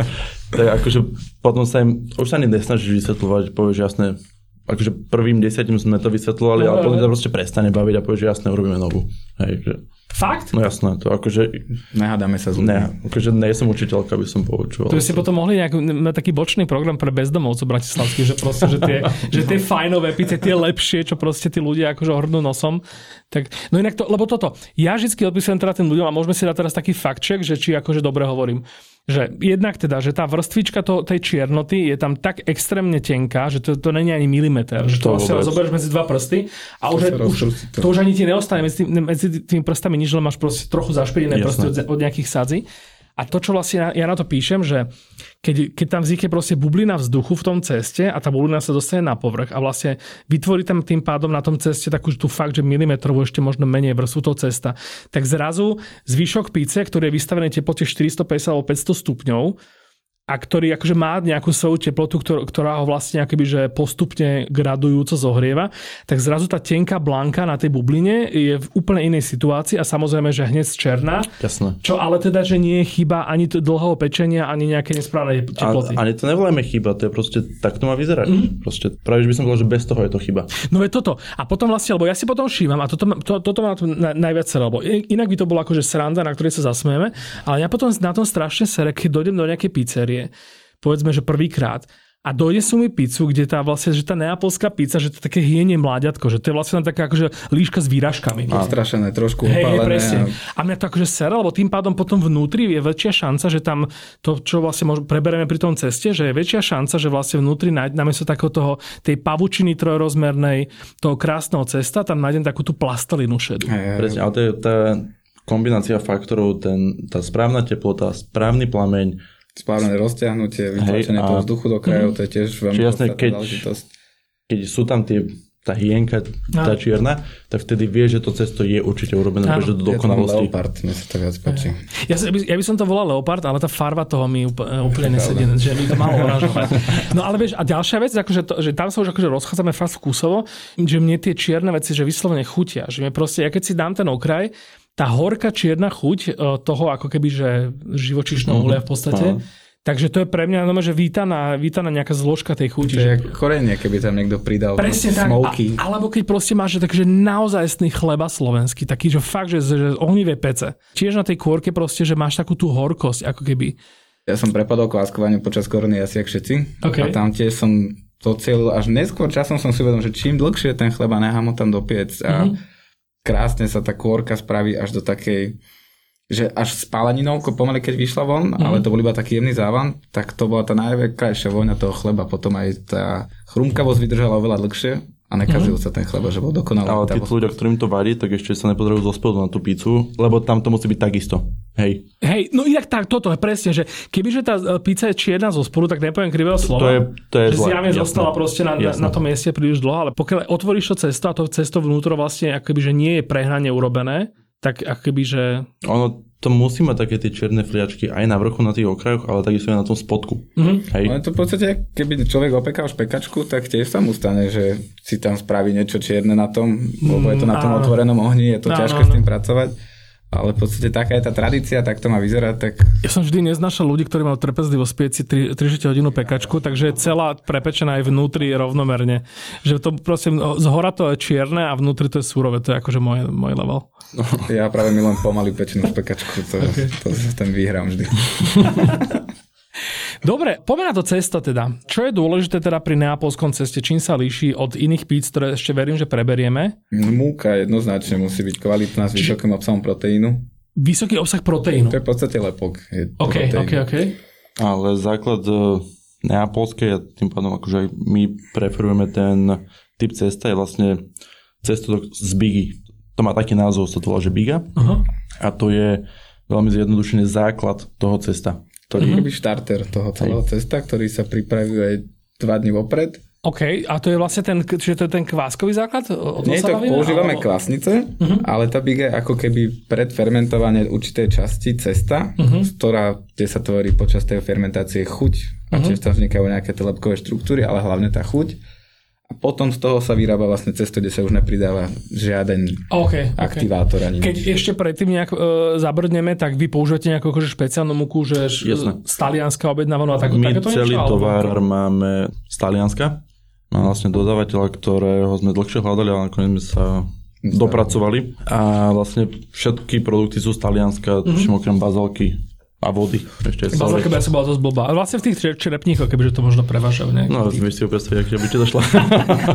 Tak akože potom sa im, už sa ani nesnažíš vysvetľovať, povieš jasné, akože prvým desiatim sme to vysvetľovali, no, ale potom to proste prestane baviť a povie, že jasne, urobíme novú. Hej, že... Fakt? No jasné, to akože... Nehádame sa z Ne, akože nie som učiteľka, by som poučoval. To by ste potom mohli nejak, mať taký bočný program pre bezdomovcov bratislavských, že proste, že tie, [laughs] že tie fajnové pice, tie lepšie, čo proste tí ľudia akože hrnú nosom. Tak, no inak to, lebo toto, ja vždy odpisujem teda tým ľuďom a môžeme si dať teraz taký fakt check, že či akože dobre hovorím že jednak teda, že tá vrstvička to, tej čiernoty je tam tak extrémne tenká, že to, to není ani milimeter. Že to, to zoberieš medzi dva prsty a už, už, to už ani ti neostane medzi, tým, medzi tými prstami nič, len máš proste trochu zašpedené prsty od, od nejakých sadzí. A to, čo vlastne ja na to píšem, že keď, keď tam vznikne proste bublina vzduchu v tom ceste a tá bublina sa dostane na povrch a vlastne vytvorí tam tým pádom na tom ceste takú tú fakt, že milimetrovú ešte možno menej vrstvu toho cesta, tak zrazu zvyšok píce, ktorý je vystavený teplote 450 alebo 500 stupňov, a ktorý akože má nejakú svoju teplotu, ktorá ho vlastne akoby, že postupne gradujúco zohrieva, tak zrazu tá tenká blanka na tej bubline je v úplne inej situácii a samozrejme, že hneď černá. Jasné. Čo ale teda, že nie je chyba ani dlhého pečenia, ani nejaké nesprávne teploty. A, ani to nevoláme chyba, to je proste, tak to má vyzerať. Mm-hmm. Proste, práve, že by som povedal, že bez toho je to chyba. No je toto. A potom vlastne, lebo ja si potom všímam, a toto, to, toto má na, najviac sere, lebo inak by to bolo akože sranda, na ktorej sa zasmieme, ale ja potom na tom strašne sere, keď dojdem do nejakej pizzerie, povedzme, že prvýkrát, a donesú mi pizzu, kde tá vlastne, že tá neapolská pizza, že to je také hienie mláďatko, že to je vlastne taká akože líška s výražkami. Strašené, trošku hey, opálené. presne. A mňa to akože sere, lebo tým pádom potom vnútri je väčšia šanca, že tam to, čo vlastne môž, prebereme pri tom ceste, že je väčšia šanca, že vlastne vnútri namiesto takého toho, tej pavučiny trojrozmernej, toho krásneho cesta, tam nájdem takú tú plastelinu šedu. Hey, presne, ale to je tá kombinácia faktorov, ten, tá správna teplota, správny plameň, správne rozťahnutie, vytlačenie toho vzduchu do krajov, to je tiež veľmi jasné, keď, keď sú tam tie tá hienka, tá čierna, tak vtedy vie, že to cesto je určite urobené, že do dokonalosti. Je leopard, mi sa to viac páči. Ja, ja, by, ja by som to volal leopard, ale tá farba toho mi úplne nesedí, že by to malo oranžovať. No ale vieš, a ďalšia vec, akože to, že tam sa už akože rozchádzame fakt vkusovo, že mne tie čierne veci, že vyslovene chutia. Že mne proste, ja keď si dám ten okraj, tá horká čierna chuť e, toho ako keby, že živočišného uhlia v podstate, uh-huh Takže to je pre mňa no, že vítaná, vítaná nejaká zložka tej chuti. To je korenie, keby tam niekto pridal Presne tak. A, alebo keď proste máš že, takže naozajstný chleba slovenský, taký, že fakt, že, že ohnivé pece. Tiež na tej kôrke proste, že máš takú tú horkosť, ako keby. Ja som prepadol kváskovanie počas korony asi jak všetci. Okay. A tam tiež som to cieľ až neskôr časom som si uvedomil, že čím dlhšie ten chleba nechám ho tam dopiec a mm-hmm. krásne sa tá kôrka spraví až do takej že až s páleninou, pomaly keď vyšla von, mm. ale to bol iba taký jemný závan, tak to bola tá najkrajšia vojna toho chleba. Potom aj tá chrumkavosť vydržala oveľa dlhšie a nekazil mm. sa ten chleba, že bol dokonalý. Ale tí ľudia, ktorým to varí, tak ešte sa nepozerajú zo spodu na tú pizzu, lebo tam to musí byť takisto. Hej. Hej, no inak tak, toto je presne, že kebyže tá e, pizza je čierna zo spodu, tak nepoviem krivého slova. To je, to je že zle, zjavne zostala proste na, na, na, tom mieste príliš dlho, ale pokiaľ otvoríš to cesto a to cesto vnútro vlastne akoby, že nie je prehnane urobené, tak akoby, že... Ono to musí mať také tie čierne fliačky aj na vrchu, na tých okrajoch, ale takisto aj na tom spodku. Mm-hmm. Hej. Ale to v podstate, keby človek opekal špekačku, tak tiež sa mu stane, že si tam spraví niečo čierne na tom, lebo je to na tom otvorenom ohni, je to ťažké s tým pracovať ale v podstate taká je tá tradícia, tak to má vyzerať. Tak... Ja som vždy neznašal ľudí, ktorí majú trpezlivosť pieci 3, 3 hodinu pekačku, takže celá prepečená aj vnútri rovnomerne. Že to proste z hora to je čierne a vnútri to je súrové, to je akože môj, môj level. No, ja práve milujem pomaly pečenú pekačku, to, okay. to, to ten vyhrám vždy. [laughs] Dobre, poďme na to cesto teda. Čo je dôležité teda pri neapolskom ceste? Čím sa líši od iných píc, ktoré ešte verím, že preberieme? Múka jednoznačne musí byť kvalitná s vysokým obsahom proteínu. Vysoký obsah proteínu? To je v podstate lepok. Je OK, OK, OK. Ale základ e, neapolské, tým pádom akože my preferujeme ten typ cesta, je vlastne cesto z Bigi. To má taký názov, sa to volá, že Biga. Uh-huh. A to je veľmi zjednodušený základ toho cesta ktorý mm-hmm. je štarter toho celého cesta, ktorý sa pripravuje dva dní vopred. OK, a to je vlastne ten, čiže to je ten kváskový základ? Nie, to používame alebo... kvásnice, uh-huh. ale tá biga je ako keby predfermentovanie určitej časti cesta, uh-huh. ktorá, kde sa tvorí počas tej fermentácie chuť a uh-huh. tiež tam vznikajú nejaké tie lepkové štruktúry, ale hlavne tá chuť a potom z toho sa vyrába vlastne cesto, kde sa už nepridáva žiaden okay, aktivátor ani Keď ešte predtým nejak e, zabrdneme, tak vy používate nejakú akože špeciálnu muku, že Jasne. z Talianska objednávanú a tak, My celý niečo, tovar alebo... máme z Talianska. Mám vlastne dodávateľa, ktorého sme dlhšie hľadali, ale nakoniec sme sa dopracovali. A vlastne všetky produkty sú z Talianska, mm-hmm. okrem bazalky a vody. Ešte Bazalka by sa bola dosť blbá. Ale vlastne v tých čerepníkoch, kebyže to možno prevažajú. No, my si ho predstaviť, aký by ti došla.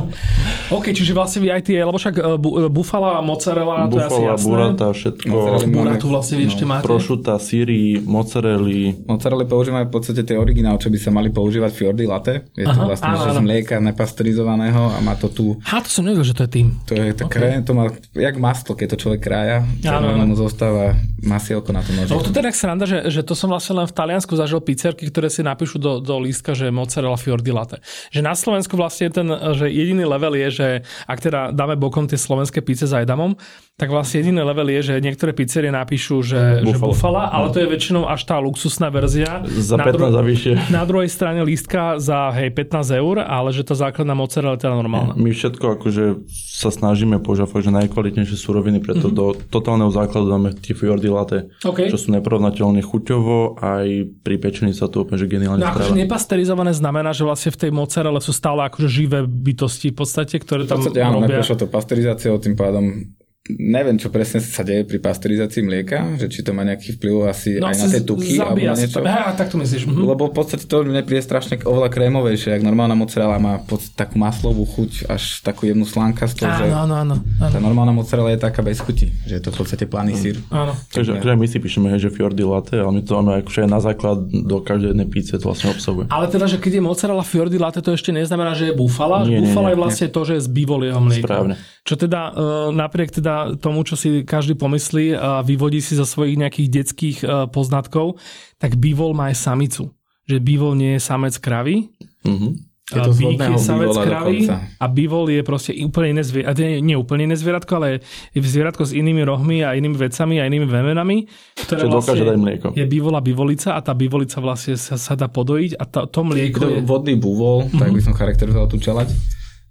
[laughs] OK, čiže vlastne vy aj tie, lebo však uh, bufala, mozzarella, to je asi jasné. burata, všetko. Buratu vlastne vy no, ešte máte. Prošuta, síry, mozzarelli. Mozzarelli používame v podstate tie originál, čo by sa mali používať fiordi latte. Je to Aha, vlastne áno, z mlieka nepasterizovaného a má to tu... Ha, to som nevedel, že to je tým. To je tak okay. to má, jak maslo, keď to človek krája. Áno, mu zostáva masielko na tom. No to teda sranda, že že to som vlastne len v Taliansku zažil pizzerky, ktoré si napíšu do, do lístka, že mozzarella fiordi latte. Že na Slovensku vlastne ten, že jediný level je, že ak teda dáme bokom tie slovenské pizze s ajdamom, tak vlastne jediný level je, že niektoré pizzerie napíšu, že, bufala. že bufala, ale to je väčšinou až tá luxusná verzia. Za 15 dru- za vyššie. Na druhej strane lístka za hej 15 eur, ale že tá základná mozzarella je teda normálna. My všetko akože sa snažíme používať že najkvalitnejšie suroviny, preto mm-hmm. do totálneho základu dáme tie fiordi latte, okay. čo sú neporovnateľne chuťovo, aj pri pečení sa to úplne že geniálne no, akože nepasterizované znamená, že vlastne v tej mozzarelle sú stále akože živé bytosti v podstate, ktoré tam v podstate, áno, robia. to pasterizáciou, tým pádom neviem, čo presne sa deje pri pasterizácii mlieka, že či to má nejaký vplyv asi no, aj na tie tuky alebo na niečo. Ja, tak to myslíš. Mhm. Lebo v podstate to mne príde strašne oveľa krémovejšie, ak normálna mozzarella má pod takú maslovú chuť, až takú jemnú slankastú. Áno, že áno, áno, áno. Tá normálna mozzarella je taká bez chuti, že je to v podstate planý sír. Áno. Takže akože my si píšeme, že Fiordi latte, ale my to máme akože na základ do každej jednej píce to vlastne obsahuje. Ale teda, že keď je mozzarella Fiordi latte, to ešte neznamená, že je bufala. Nie, bufala nie, nie, je vlastne nie. to, že je z bivolieho mlieka. Správne. Čo teda e, napriek teda tomu, čo si každý pomyslí a vyvodí si zo svojich nejakých detských e, poznatkov, tak bývol má aj samicu. Že bývol nie je samec kravy. Mm-hmm. Je to je savec kravy a bivol je proste úplne iné zvieratko, nie, úplne iné zvieratko, ale je zvieratko s inými rohmi a inými vecami a inými vemenami, ktoré Čo dokáže vlastne dať mlieko. je bivol a bivolica a tá bivolica vlastne sa, sa dá podojiť a to, to mlieko To je... vodný buvol, tak by som charakterizoval tú čelať.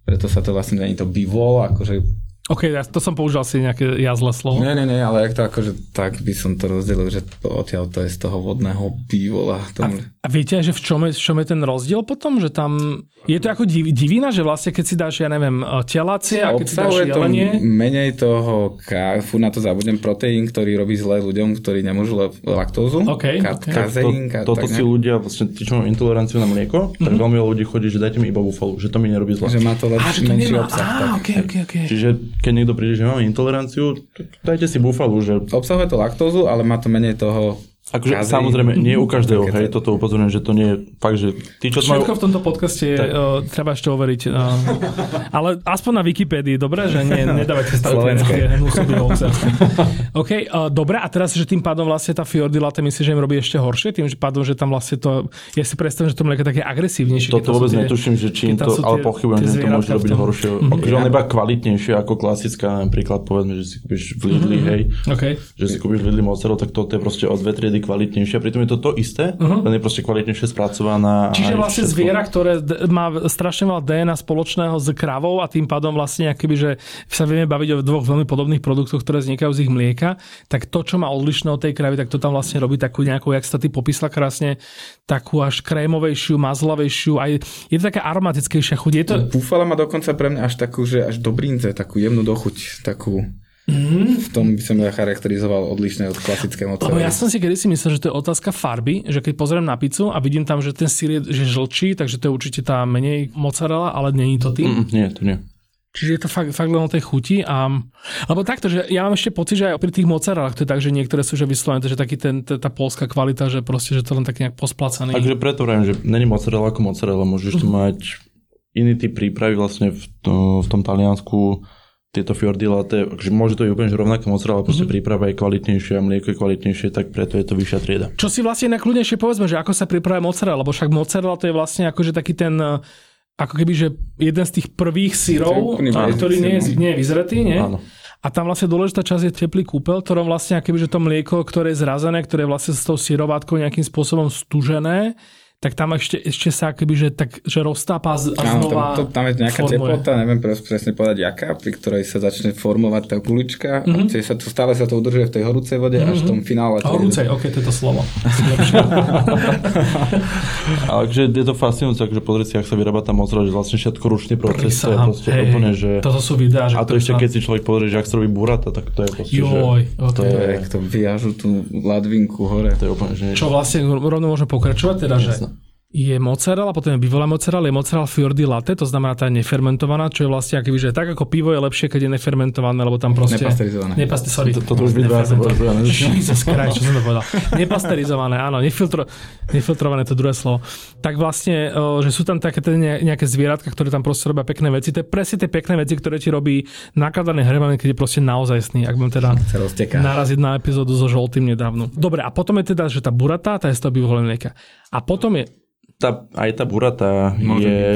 Preto sa to vlastne není to bivol, akože OK, ja, to som použil asi nejaké ja zlé slovo. Nie, nie, nie, ale to akože, tak by som to rozdelil, že to, odtiaľ to je z toho vodného bývola. A, a viete, že v čom, je, v čom je ten rozdiel potom? Že tam, je to ako div, divina, že vlastne keď si dáš, ja neviem, telácie a keď si dáš jelenie... to menej toho, ka, fú na to zabudnem, proteín, ktorý robí zle ľuďom, ktorí nemôžu laktózu. Okay, ka, okay. Kazeín, ka, to, toto si ľudia, vlastne tí, čo majú intoleranciu na mlieko, mm-hmm. tak Mhm. veľmi ľudí chodí, že dajte mi iba bufalo, že to mi nerobí zle. Že má to lepší, menší obsah. Á, tak. okay, okay, okay. Čiže keď niekto príde, že máme intoleranciu, dajte si bufalu, že... Obsahuje to laktózu, ale má to menej toho Akože kazeín. samozrejme, nie u každého, [laughs] hej, toto upozorňujem, že to nie je fakt, že tí, čo majú... Všetko v tomto podcaste je, uh, treba ešte overiť. Uh, ale aspoň na Wikipédii, dobre? Že nie, [laughs] nedávajte Slovenské. hnusové hoaxerské. [laughs] OK, uh, dobre, a teraz, že tým pádom vlastne tá Fiordi latte myslíš, že im robí ešte horšie? Tým že pádom, že tam vlastne to... Ja si predstavím, že to mlieko je také agresívnejšie. Toto sú vôbec tie- netuším, že čím keď tam to, ale pochybujem, že to môže robiť horšie. Že on iba kvalitnejšie ako klasická, napríklad povedzme, že si kúpiš v Lidli, hej, OK. že si kúpiš v Lidli mozzarella, tak toto je proste o dve triedy kvalitnejšie. A pritom je to to isté, len je proste kvalitnejšie spracovaná. Čiže vlastne všetko. zviera, ktoré d- má strašne veľa DNA spoločného s kravou a tým pádom vlastne akoby, že sa vieme baviť o dvoch veľmi podobných produktoch, ktoré vznikajú z ich mlieka, tak to, čo má odlišné od tej kravy, tak to tam vlastne robí takú nejakú, jak sa ty popísala krásne, takú až krémovejšiu, mazlavejšiu, aj je to taká aromatickejšia chuť. Je to, Bufala má dokonca pre mňa až takú, že až do brinze, takú jemnú dochuť, takú... Mhm. V tom by som ja charakterizoval odlišné od klasického lebo ja som si kedy si myslel, že to je otázka farby, že keď pozriem na pizzu a vidím tam, že ten sír je že žlčí, takže to je určite tá menej mozzarella, ale není to tým. Mm, nie, to nie. Čiže je to fakt, fakt len o tej chuti a... Lebo takto, že ja mám ešte pocit, že aj pri tých mozzarellách to je tak, že niektoré sú že vyslovené, že taký ten, tá polská kvalita, že proste, že to len tak nejak posplacaný. Takže preto vravím, že není mozzarella ako mozzarella. Môžeš tu mať iný typ prípravy vlastne v, to, v tom Taliansku tieto fiordi latte, akože môže to byť úplne že rovnaká mozzarella, ale proste príprava je kvalitnejšia, mlieko je kvalitnejšie, tak preto je to vyššia trieda. Čo si vlastne najkľudnejšie povedzme, že ako sa pripravuje mozzarella, lebo však mozzarella to je vlastne akože taký ten eh, ako keby, že jeden z tých prvých syrov, To je úplný ktorý nie je, nie je vyzretý, nie? Áno. A tam vlastne dôležitá časť je teplý kúpel, ktorom vlastne akoby, že to mlieko, ktoré je zrazené, ktoré je vlastne s tou syrovátkou nejakým spôsobom stužené, tak tam ešte, ešte sa akoby, že, tak, že roztápa z- a Áno, znova tam, to, tam je nejaká formuje. teplota, neviem pres, presne povedať jaká, pri ktorej sa začne formovať tá kulička Mhm. mm-hmm. a sa to, stále sa to udržuje v tej horúcej vode mm-hmm. až v tom finále. to je- Horúcej, ok, to je to slovo. [laughs] Ale že je to fascinujúce, akože pozrieť si, ak sa vyrába tá mozzarella, že vlastne všetko ručný proces, to je proste hej, úplne, že... Toto sú videá, že A to ešte keď si človek pozrie, že ak sa robí burata, tak to je proste, Joj, že... ok. To je, to vyjažu tú ladvinku hore. to je úplne, že... Čo vlastne rovno môžeme pokračovať, teda, že je mozzarella, potom je bivola mozzarella, je mozzarella fiordi latte, to znamená tá nefermentovaná, čo je vlastne akýby, že tak ako pivo je lepšie, keď je nefermentované, lebo tam proste... Nepasterizované. Nepaste, sorry. To- toto už byť vás Nefermentované. Jesus Christ, čo som to povedal. Nepasterizované, áno, nefiltro, nefiltrované to druhé slovo. Tak vlastne, o, že sú tam také ne- nejaké zvieratka, ktoré tam proste robia pekné veci. To je presne tie pekné veci, ktoré ti robí nakladaný hrebaný, keď je proste naozajstný. Ak budem teda naraziť na epizódu so žoltým nedávno. Dobre, a potom je teda, že tá burata, tá je z toho mlieka. A potom je tá, aj tá burata Môže je...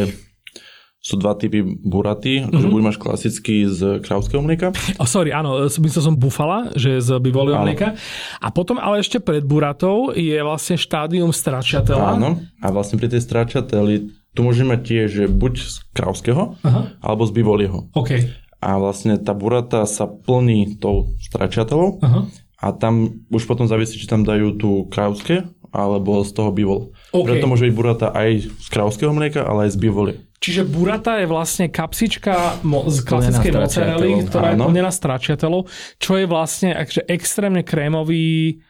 Sú dva typy buraty, mm-hmm. že buď máš klasický z krávského mlieka, [laughs] Oh, sorry, áno, myslel som bufala, že z bivolieho Áno. mlieka. A potom ale ešte pred buratou je vlastne štádium stračiatela. áno, a vlastne pri tej stráčateli tu môžeme mať tiež, že buď z krávského, Aha. alebo z bivolieho. OK. A vlastne tá burata sa plní tou stráčatelou Aha. a tam už potom závisí, či tam dajú tú krávské alebo z toho bivol. OK. Preto môže byť burata aj z krávského mlieka, ale aj z bivolie. Čiže burata je vlastne kapsička mo- z klasickej mozzarelly, ktorá je Áno. plnená stračiatelou, čo je vlastne akže extrémne krémový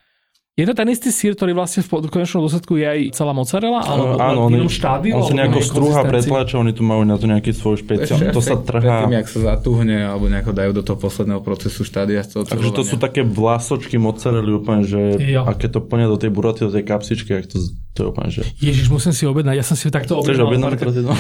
je to ten istý sír, ktorý vlastne v konečnom dôsledku je aj celá mozzarella, alebo áno, v inom štádiu? on sa nejako strúha, pretláča, oni tu majú na to nejaký svoj špeciál. To sa trhá. Predtým, jak sa zatuhne, alebo nejako dajú do toho posledného procesu štádia Takže to sú také vlásočky mozzarelly úplne, že Jo. a keď to plnia do tej buraty, do tej kapsičky, ak to, to je úplne, že... Ježiš, musím si objednať, ja som si takto objednal. objednal [laughs] no?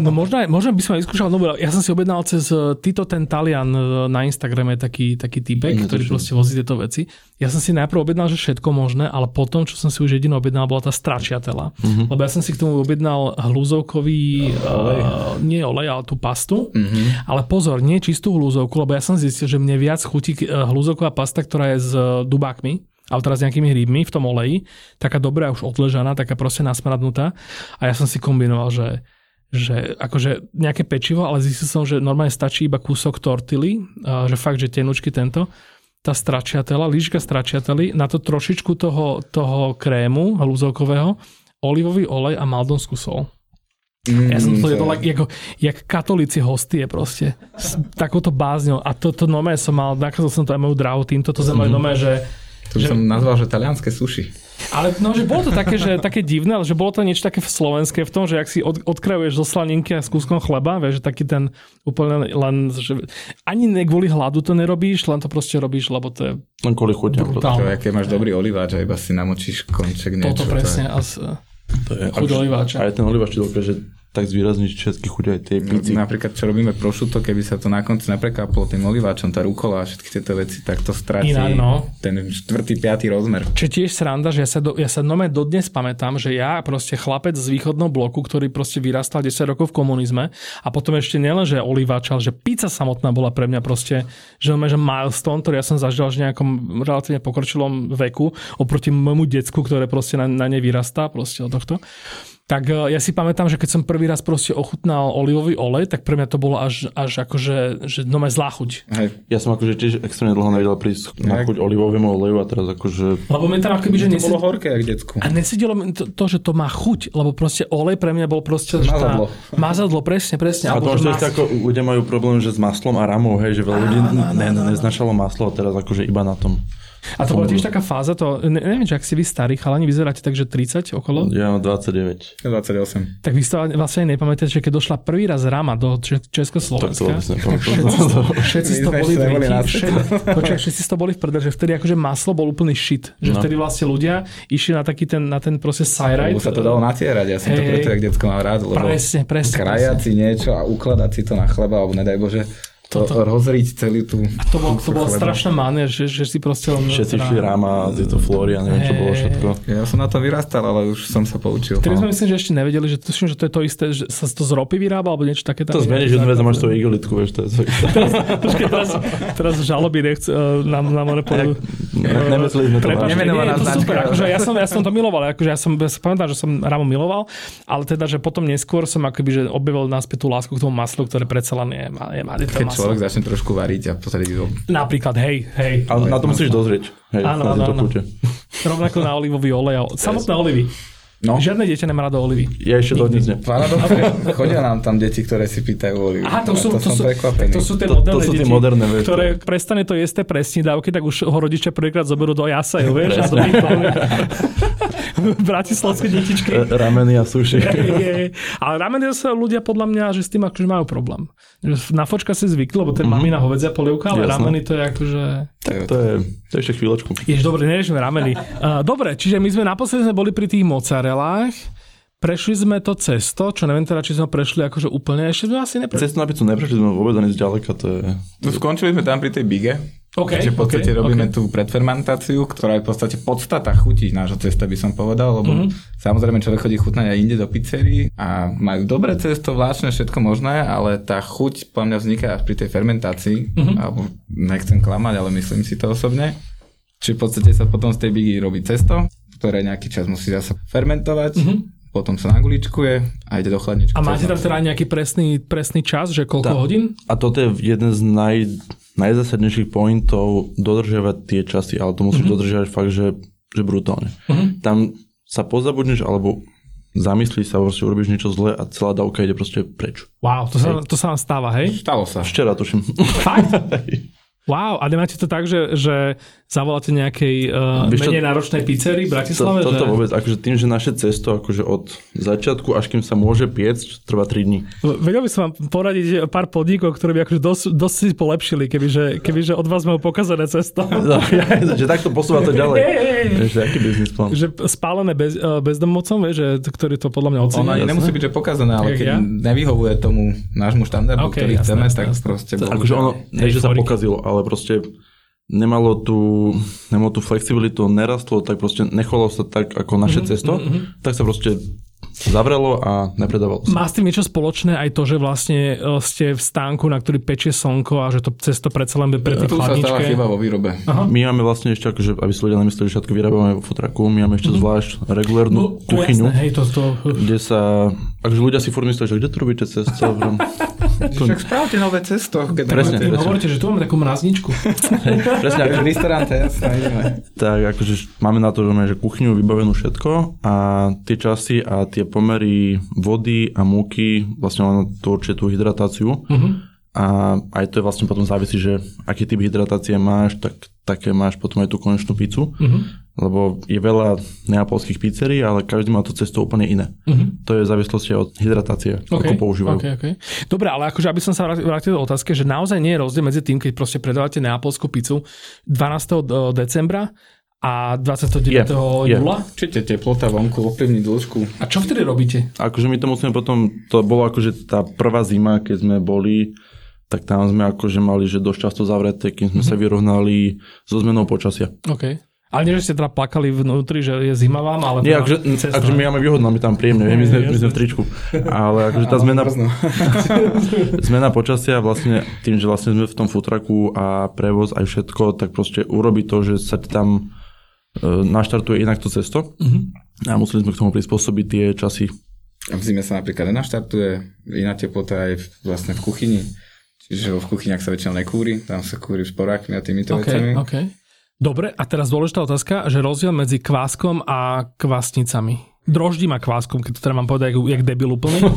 no možno, možno by som aj vyskúšal, no ja som si objednal cez eh, Tito ten Talian eh, na Instagrame taký, taký typek, ktorý proste vozí tieto veci. Ja som si najprv objednal, že všetko možné, ale potom, čo som si už jedinou objednal, bola tá stračiatela. Mm-hmm. Lebo ja som si k tomu objednal hlúzovkový, olej. Uh, nie olej, ale tú pastu. Mm-hmm. Ale pozor, nie čistú hlúzovku, lebo ja som zistil, že mne viac chutí hlúzovková pasta, ktorá je s dubákmi ale teraz nejakými hríbmi v tom oleji, taká dobrá už odležaná, taká proste nasmradnutá. A ja som si kombinoval, že, že akože nejaké pečivo, ale zistil som, že normálne stačí iba kúsok tortily, že fakt, že tenučky tento, tá stračiatela, líška stračiately, na to trošičku toho, toho krému halúzovkového, olivový olej a maldonskú sol. Mm, ja som to jedol ako, jak katolíci hostie proste. S takouto bázňou. A toto to nové som mal, nakazal som to aj moju dráhu týmto, to sme mm. nové, že to by že... som nazval, že talianské suši. Ale no, že bolo to také, že, také divné, ale že bolo to niečo také slovenské v tom, že ak si od, odkrajuješ zo slaninky a s kúskom chleba, vieš, že taký ten úplne len, že ani ne kvôli hladu to nerobíš, len to proste robíš, lebo to je Len kvôli chuťa. Čo, aké máš dobrý oliváč a iba si namočíš konček niečo. Toto presne. To je, to je chuť oliváča. A aj ten oliváč ti dokáže tak zvýrazniť všetky chuť aj tej pici. No, napríklad, čo robíme prosciutto, keby sa to na konci naprekáplo tým oliváčom, tá rukola a všetky tieto veci, tak to stratí Inak, no. ten štvrtý, piatý rozmer. Čo tiež sranda, že ja sa, do, ja sa nome dodnes pamätám, že ja proste chlapec z východného bloku, ktorý proste vyrastal 10 rokov v komunizme a potom ešte nielen, že oliváč, ale že pizza samotná bola pre mňa proste, že, že milestone, ktorý ja som zažil až v nejakom relatívne pokročilom veku oproti môjmu decku, ktoré proste na, na ne vyrastá proste od tohto tak e, ja si pamätám, že keď som prvý raz proste ochutnal olivový olej, tak pre mňa to bolo až, až akože, že no zlá chuť. Hej. Ja som akože tiež extrémne dlho nevedel prísť na chuť olivovému oleju a teraz akože... Lebo mi tam akoby, že to bolo horké, jak decku. A nesedelo mi to, to, že to má chuť, lebo proste olej pre mňa bol proste... Mazadlo. Tá, mazadlo, presne, presne. A to mas... ako ľudia majú problém, že s maslom a ramou, hej, že veľa ľudí ne, ne, neznašalo maslo a teraz akože iba na tom. A to bola tiež taká fáza, to, ne, neviem, či ak si vy starí chalani, vyzeráte tak, že 30 okolo? Ja mám 29. Ja 28. Tak vy si to vlastne aj nepamätáte, že keď došla prvý raz Rama do Československa, všetci to [laughs] boli všetci to boli v prdel, že vtedy akože maslo bol úplný shit. Že no. vtedy vlastne ľudia išli na taký ten, na ten proste sajrajt. sa to dalo natierať, ja som hey, to preto, jak detko mám rád, lebo presne, presne, krajať si niečo a ukladať si to na chleba, alebo nedaj Bože, to, rozriť celý tú... A to, bol, to bola strašná mánia, že, že si proste len... Všetci šli ráma, tieto flóry a neviem, čo bolo všetko. Ja som na to vyrastal, ale už som sa poučil. Vtedy no. sme myslím, že ešte nevedeli, že, tuším, že to je to isté, že sa to z ropy vyrába, alebo niečo také. To zmeníš jednu vec a máš to igelitku, vieš, to je to isté. [laughs] Teraz, teraz žaloby nechce, nám, nám reporu. Nemysleli sme to. Nemenovaná značka. Akože ja, som, ja som to miloval, akože ja som, ja pamätám, že som rámo miloval, ale teda, že potom neskôr som akoby, že objavil náspäť tú lásku k tomu maslu, ktoré predsa len je, je, je, Keď človek začne trošku variť a pozrieť ho. Napríklad, hej, hej. Ale na to musíš dozrieť. Hej, áno, áno, áno. Rovnako na olivový olej. Samotné olivy. No. Žiadne dieťa nemá rado olivy. Ja ešte to dnes ne. [laughs] chodia nám tam deti, ktoré si pýtajú olivy. Aha, to sú, to, to, sú, to sú tie to, moderné to sú tie moderné deti, ktoré prestane to jesť presní dávky, tak už ho rodičia prvýkrát zoberú do jasaju, vieš, a do [laughs] bratislavské detičky. Rameny a suši. Ale rameny sa ľudia podľa mňa, že s tým akože majú problém. Na fočka si zvykli, lebo ten mm-hmm. mamina hovedzia polievka, ale Jasne. rameny to je akože... Tak to je, to je ešte chvíľočku. Jež, dobre, neriešme rameny. Uh, dobre, čiže my sme naposledy sme boli pri tých mozzarellách. Prešli sme to cesto, čo neviem teda, či sme prešli akože úplne, ešte sme asi neprešli. Cesto na pizzu neprešli sme vôbec ani zďaleka, to je... No skončili sme tam pri tej bige, Okay, Čiže v podstate okay, robíme okay. tú predfermentáciu, ktorá je v podstate podstata chutí nášho cesta, by som povedal, lebo mm-hmm. samozrejme človek chodí chutnať aj inde do pizzerii a majú dobré cesto, vláčne, všetko možné, ale tá chuť po mňa vzniká až pri tej fermentácii, mm-hmm. alebo nechcem klamať, ale myslím si to osobne. Čiže v podstate sa potom z tej bigy robí cesto, ktoré nejaký čas musí zase fermentovať, mm-hmm. potom sa naguličkuje a ide do chladničky. A máte tam teda nejaký presný, presný čas, že koľko tá, hodín? A toto je jeden z naj najzásadnejších pointov dodržiavať tie časy, ale to musíš mm-hmm. dodržiavať fakt, že, že brutálne. Mm-hmm. Tam sa pozabudneš alebo zamyslíš sa, proste urobíš niečo zlé a celá dávka ide proste preč. Wow, to sa, to sa vám stáva, hej? Stalo sa. Včera tuším. Fakt? [laughs] Wow, a nemáte to tak, že, že zavoláte nejakej uh, menej čo, náročnej pizzerii v Bratislave? To, toto že... vôbec, akože tým, že naše cesto akože od začiatku až kým sa môže piecť, trvá 3 dní. Vedel by som vám poradiť pár podnikov, ktoré by akože dosť, dosť si polepšili, kebyže, kebyže od vás majú pokazané cesto. [laughs] No, ja, [laughs] že takto posúva to ďalej. Ešte aký biznis plán? Že spálené bez, uh, bezdomovcom, že, ktorý to podľa mňa ocení. Ono nemusí byť, že pokazané, ale keď ja? nevyhovuje tomu nášmu štandardu, okay, ktorý jasné, chceme, jasné, tak jasné. proste... Akože ono, ne, že sa pokazilo, ale proste nemalo tú, nemalo tú flexibilitu, nerastlo, tak proste nechovalo sa tak ako naše mm-hmm, cesto, mm-hmm. tak sa proste zavrelo a nepredávalo sa. Má s tým niečo spoločné aj to, že vlastne e, ste v stánku, na ktorý pečie slnko a že to cesto predsa len pre tie Tu sa stáva chyba vo výrobe. Aha. My máme vlastne ešte, akože, aby si ľudia nemysleli, že všetko vyrábame vo futraku, my máme ešte mm. zvlášť regulárnu no, kuchyňu, jasné, hej, to, to... kde sa, akože ľudia si furt myslia, že kde to robíte cesto? [laughs] Však spravte nové cesto. Keď presne, presne. Hovoríte, že tu máme takú mrazničku. presne, akože, restaurant, jasné. Tak akože máme na to, že máme že kuchyňu vybavenú všetko a tie časy a tie pomery vody a múky vlastne len to určite tú hydratáciu. Uh-huh. A aj to je vlastne potom závisí, že aký typ hydratácie máš, tak také máš potom aj tú konečnú pizzu. Uh-huh. Lebo je veľa neapolských pizzerií, ale každý má to cesto úplne iné. Uh-huh. To je v závislosti od hydratácie, okay. ako používajú. Okay, okay. Dobre, ale akože aby som sa vrátil do otázky, že naozaj nie je rozdiel medzi tým, keď proste predávate neapolskú pizzu 12. decembra a 29. Je, júla? Určite teplota vonku ovplyvní dĺžku. A čo vtedy robíte? Akože my to musíme potom, to bolo akože tá prvá zima, keď sme boli, tak tam sme akože mali, že dosť často zavreté, kým sme mm-hmm. sa vyrovnali so zmenou počasia. OK. Ale nie, že ste teda plakali vnútri, že je zima vám, ale... Nie, akože, akože my máme výhodno, my tam príjemne, my, sme, my sme v tričku. Ale akože tá zmena, [laughs] zmena počasia vlastne tým, že vlastne sme v tom futraku a prevoz aj všetko, tak proste urobí to, že sa tam E, naštartuje inak to cesto uh-huh. a museli sme k tomu prispôsobiť tie časy. A v zime sa napríklad nenaštartuje, iná teplota aj v, vlastne v kuchyni, čiže v kuchyniach sa väčšinou nekúri, tam sa kúri sporákmi a týmito okay, vecami. Okay. Dobre, a teraz dôležitá otázka, že rozdiel medzi kváskom a kvásnicami droždím a kváskom, keď to teda mám povedať, jak, jak debil úplný? [laughs]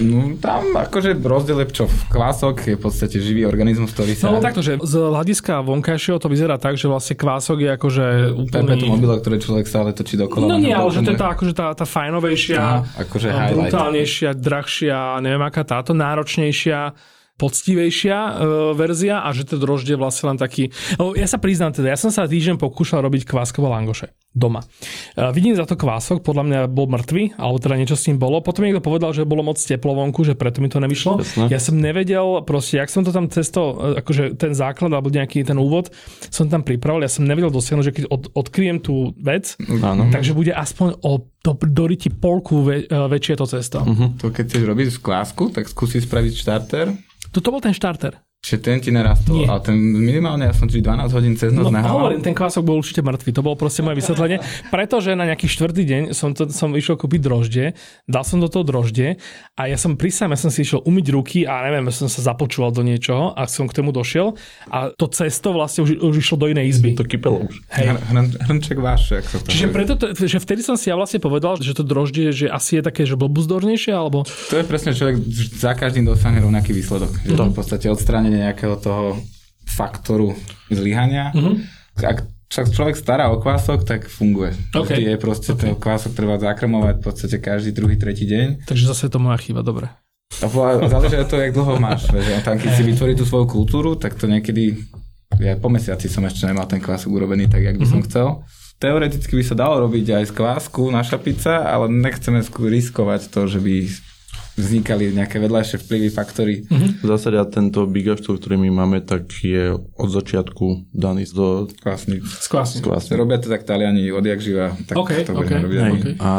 No tam akože rozdiel je čo, kvások je v podstate živý organizmus, ktorý sa... No takto, že z hľadiska vonkajšieho to vyzerá tak, že vlastne kvások je akože úplný... Perpetuum mobile, ktoré človek stále točí dokola. No nie, ale že to je tá, akože tá, tá fajnovejšia, Aha, akože brutálnejšia, drahšia, neviem aká táto, náročnejšia poctivejšia uh, verzia a že to droždie vlastne len taký... Oh, ja sa priznám teda, ja som sa týždeň pokúšal robiť kváskové langoše doma. Uh, vidím za to kvások, podľa mňa bol mŕtvy, alebo teda niečo s tým bolo. Potom niekto povedal, že bolo moc teplo vonku, že preto mi to nevyšlo. Jasne. Ja som nevedel, proste, jak som to tam cesto, e, akože ten základ alebo nejaký ten úvod som tam pripravil, ja som nevedel dosiahnuť, že keď od, odkryjem tú vec, Áno. takže bude aspoň o to doriti polku ve, väčšie to cesto. Uh-huh. To keď chceš robiť z klásku, tak skúsi spraviť štarter toto bol ten štarter. Čiže ten ti nerastol. Nie. A ten minimálne, ja som či 12 hodín cez noc no, nehával. hovorím, ten kvások bol určite mŕtvý. To bolo proste moje vysvetlenie. Pretože na nejaký štvrtý deň som, to, som išiel kúpiť droždie, dal som do toho droždie a ja som pri ja som si išiel umyť ruky a neviem, som sa započúval do niečoho a som k tomu došiel a to cesto vlastne už, už išlo do inej izby. To kypelo už. Hej. Hrnček váš, ak sa to Čiže preto, to, že vtedy som si ja vlastne povedal, že to droždie, že asi je také, že blbuzdornejšie, alebo... To je presne človek za každým dosiahne rovnaký výsledok. Že to v podstate odstránenie nejakého toho faktoru zlyhania. Mm-hmm. Ak sa človek stará o kvások, tak funguje. Okay. Vždy je proste okay. ten kvások treba zakrmovať v podstate každý druhý, tretí deň. Takže zase to moja chyba, dobre. A záleží od toho, jak dlho máš. Že tam, keď si vytvorí tú svoju kultúru, tak to niekedy, ja po mesiaci som ešte nemal ten kvások urobený tak, jak by mm-hmm. som mhm. chcel. Teoreticky by sa dalo robiť aj z kvásku naša pizza, ale nechceme riskovať to, že by vznikali nejaké vedľajšie vplyvy, faktory. Mm-hmm. V zásade tento bigaštov, ktorý my máme, tak je od začiatku daný do... Kvásnic. Z kvásnic. Robia to tak Taliani odjak živa, tak okay, to okay. robiť. Okay. A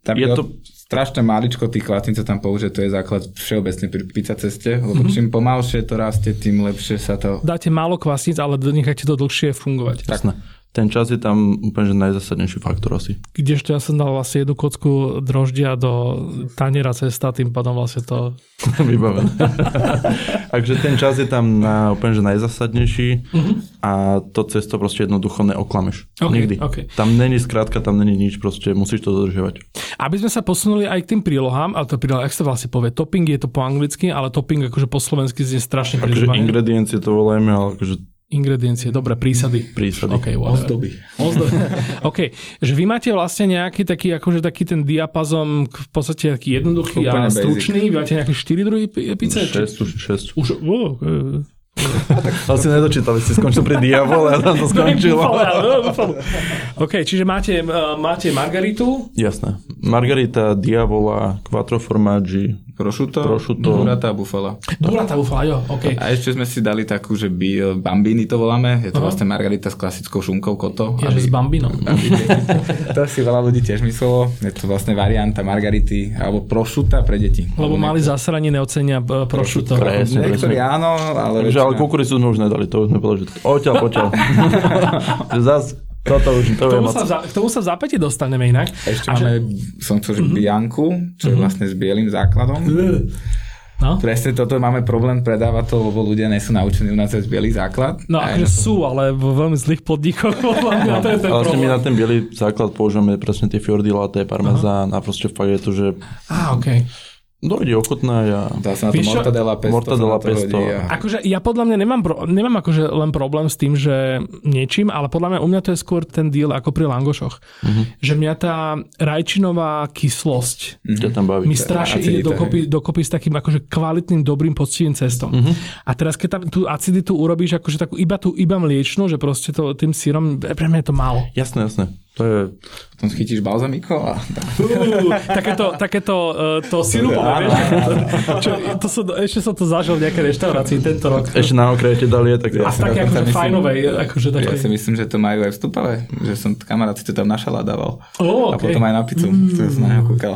tam je to... Strašne maličko tých kvásnic sa tam použije, to je základ všeobecne pri pizza ceste, lebo mm-hmm. čím pomalšie to rastie, tým lepšie sa to... Dáte málo kvásnic, ale nechajte to dlhšie fungovať. Tak. Ten čas je tam úplne že najzásadnejší faktor asi. Kdežto ja som dal vlastne jednu kocku droždia do taniera cesta, tým pádom vlastne to... [laughs] Vybavené. [laughs] Takže ten čas je tam na, úplne že najzásadnejší uh-huh. a to cesto proste jednoducho neoklameš. Okay, Nikdy. Okay. Tam není skrátka, tam není nič, proste musíš to dodržiavať. Aby sme sa posunuli aj k tým prílohám, ale to príloha, ak sa vlastne povie, topping je to po anglicky, ale topping akože po slovensky znie strašne Akože ingrediencie to volajme, ale akože Ingrediencie, dobre, prísady. Prísady. Okay, Ozdoby. Ozdoby. [laughs] OK, že vy máte vlastne nejaký taký, akože taký ten diapazon v podstate taký jednoduchý Úplne a stručný. Vy máte nejaké 4 druhy pice? 6, už 6. Už, oh, [laughs] Asi nedočítali, si skončil pri Diavole a tam to [laughs] skončilo. OK, čiže máte, uh, máte margaritu? Jasné. Margarita, Diavola, Quattro Formaggi, Prosciutto, prosciutto. Burrata bufala. Burrata bufala, jo, OK. A ešte sme si dali takú, že by, bambini to voláme, je to uh-huh. vlastne margarita s klasickou šunkou koto. Je, aby, s bambinom. [laughs] to si veľa ľudí tiež myslelo, je to vlastne varianta margarity alebo prosciutta pre deti. Lebo mali zasranie neocenia e, prosciutto. Presne, Niektorí áno, ale... Že, ale kukuricu sme už nedali, to už sme povedali, že odtiaľ, potiaľ. [laughs] zas toto už, to k, tomu sa, za, k tomu sa v zápäti dostaneme inak. Ešte máme, že... som chcel, že mm-hmm. Bianku, čo je mm-hmm. vlastne s bielým základom. No? Presne toto máme problém predávať to, lebo ľudia nie sú naučení u nás cez bielý základ. No akože to... sú, ale vo veľmi zlých podnikoch. [laughs] no, to je ten ale my na ten bielý základ používame presne tie fiordy latte, parmezán uh-huh. a proste fakt je to, že... Á, okej. Okay Dojde ochutná ja... Dá sa na to mortadela pesto. Mortadela pesto. A... Akože ja podľa mňa nemám, pro, nemám akože len problém s tým, že niečím, ale podľa mňa u mňa to je skôr ten deal ako pri langošoch. Mm-hmm. Že mňa tá rajčinová kyslosť mm-hmm. tam baví. mi strašne ide dokopy, dokopy s takým akože kvalitným, dobrým, poctivým cestom. Mm-hmm. A teraz keď tam tú aciditu urobíš akože takú iba tú iba mliečnú, že proste to tým sírom, pre mňa je to málo. Jasné, jasné. To je... Potom chytíš balzamiko a... Uh, takéto, takéto uh, to sirupové, vieš? Čo, to som, ešte som to zažil v nejakej reštaurácii tento rok. Ešte na okrete dali, tak... A také akože fajnovej. Akože také... Ja si myslím, že to majú aj vstupové, že som kamarát si to tam našala dával. Oh, okay. A potom aj na pizzu, mm. to som na kúkal.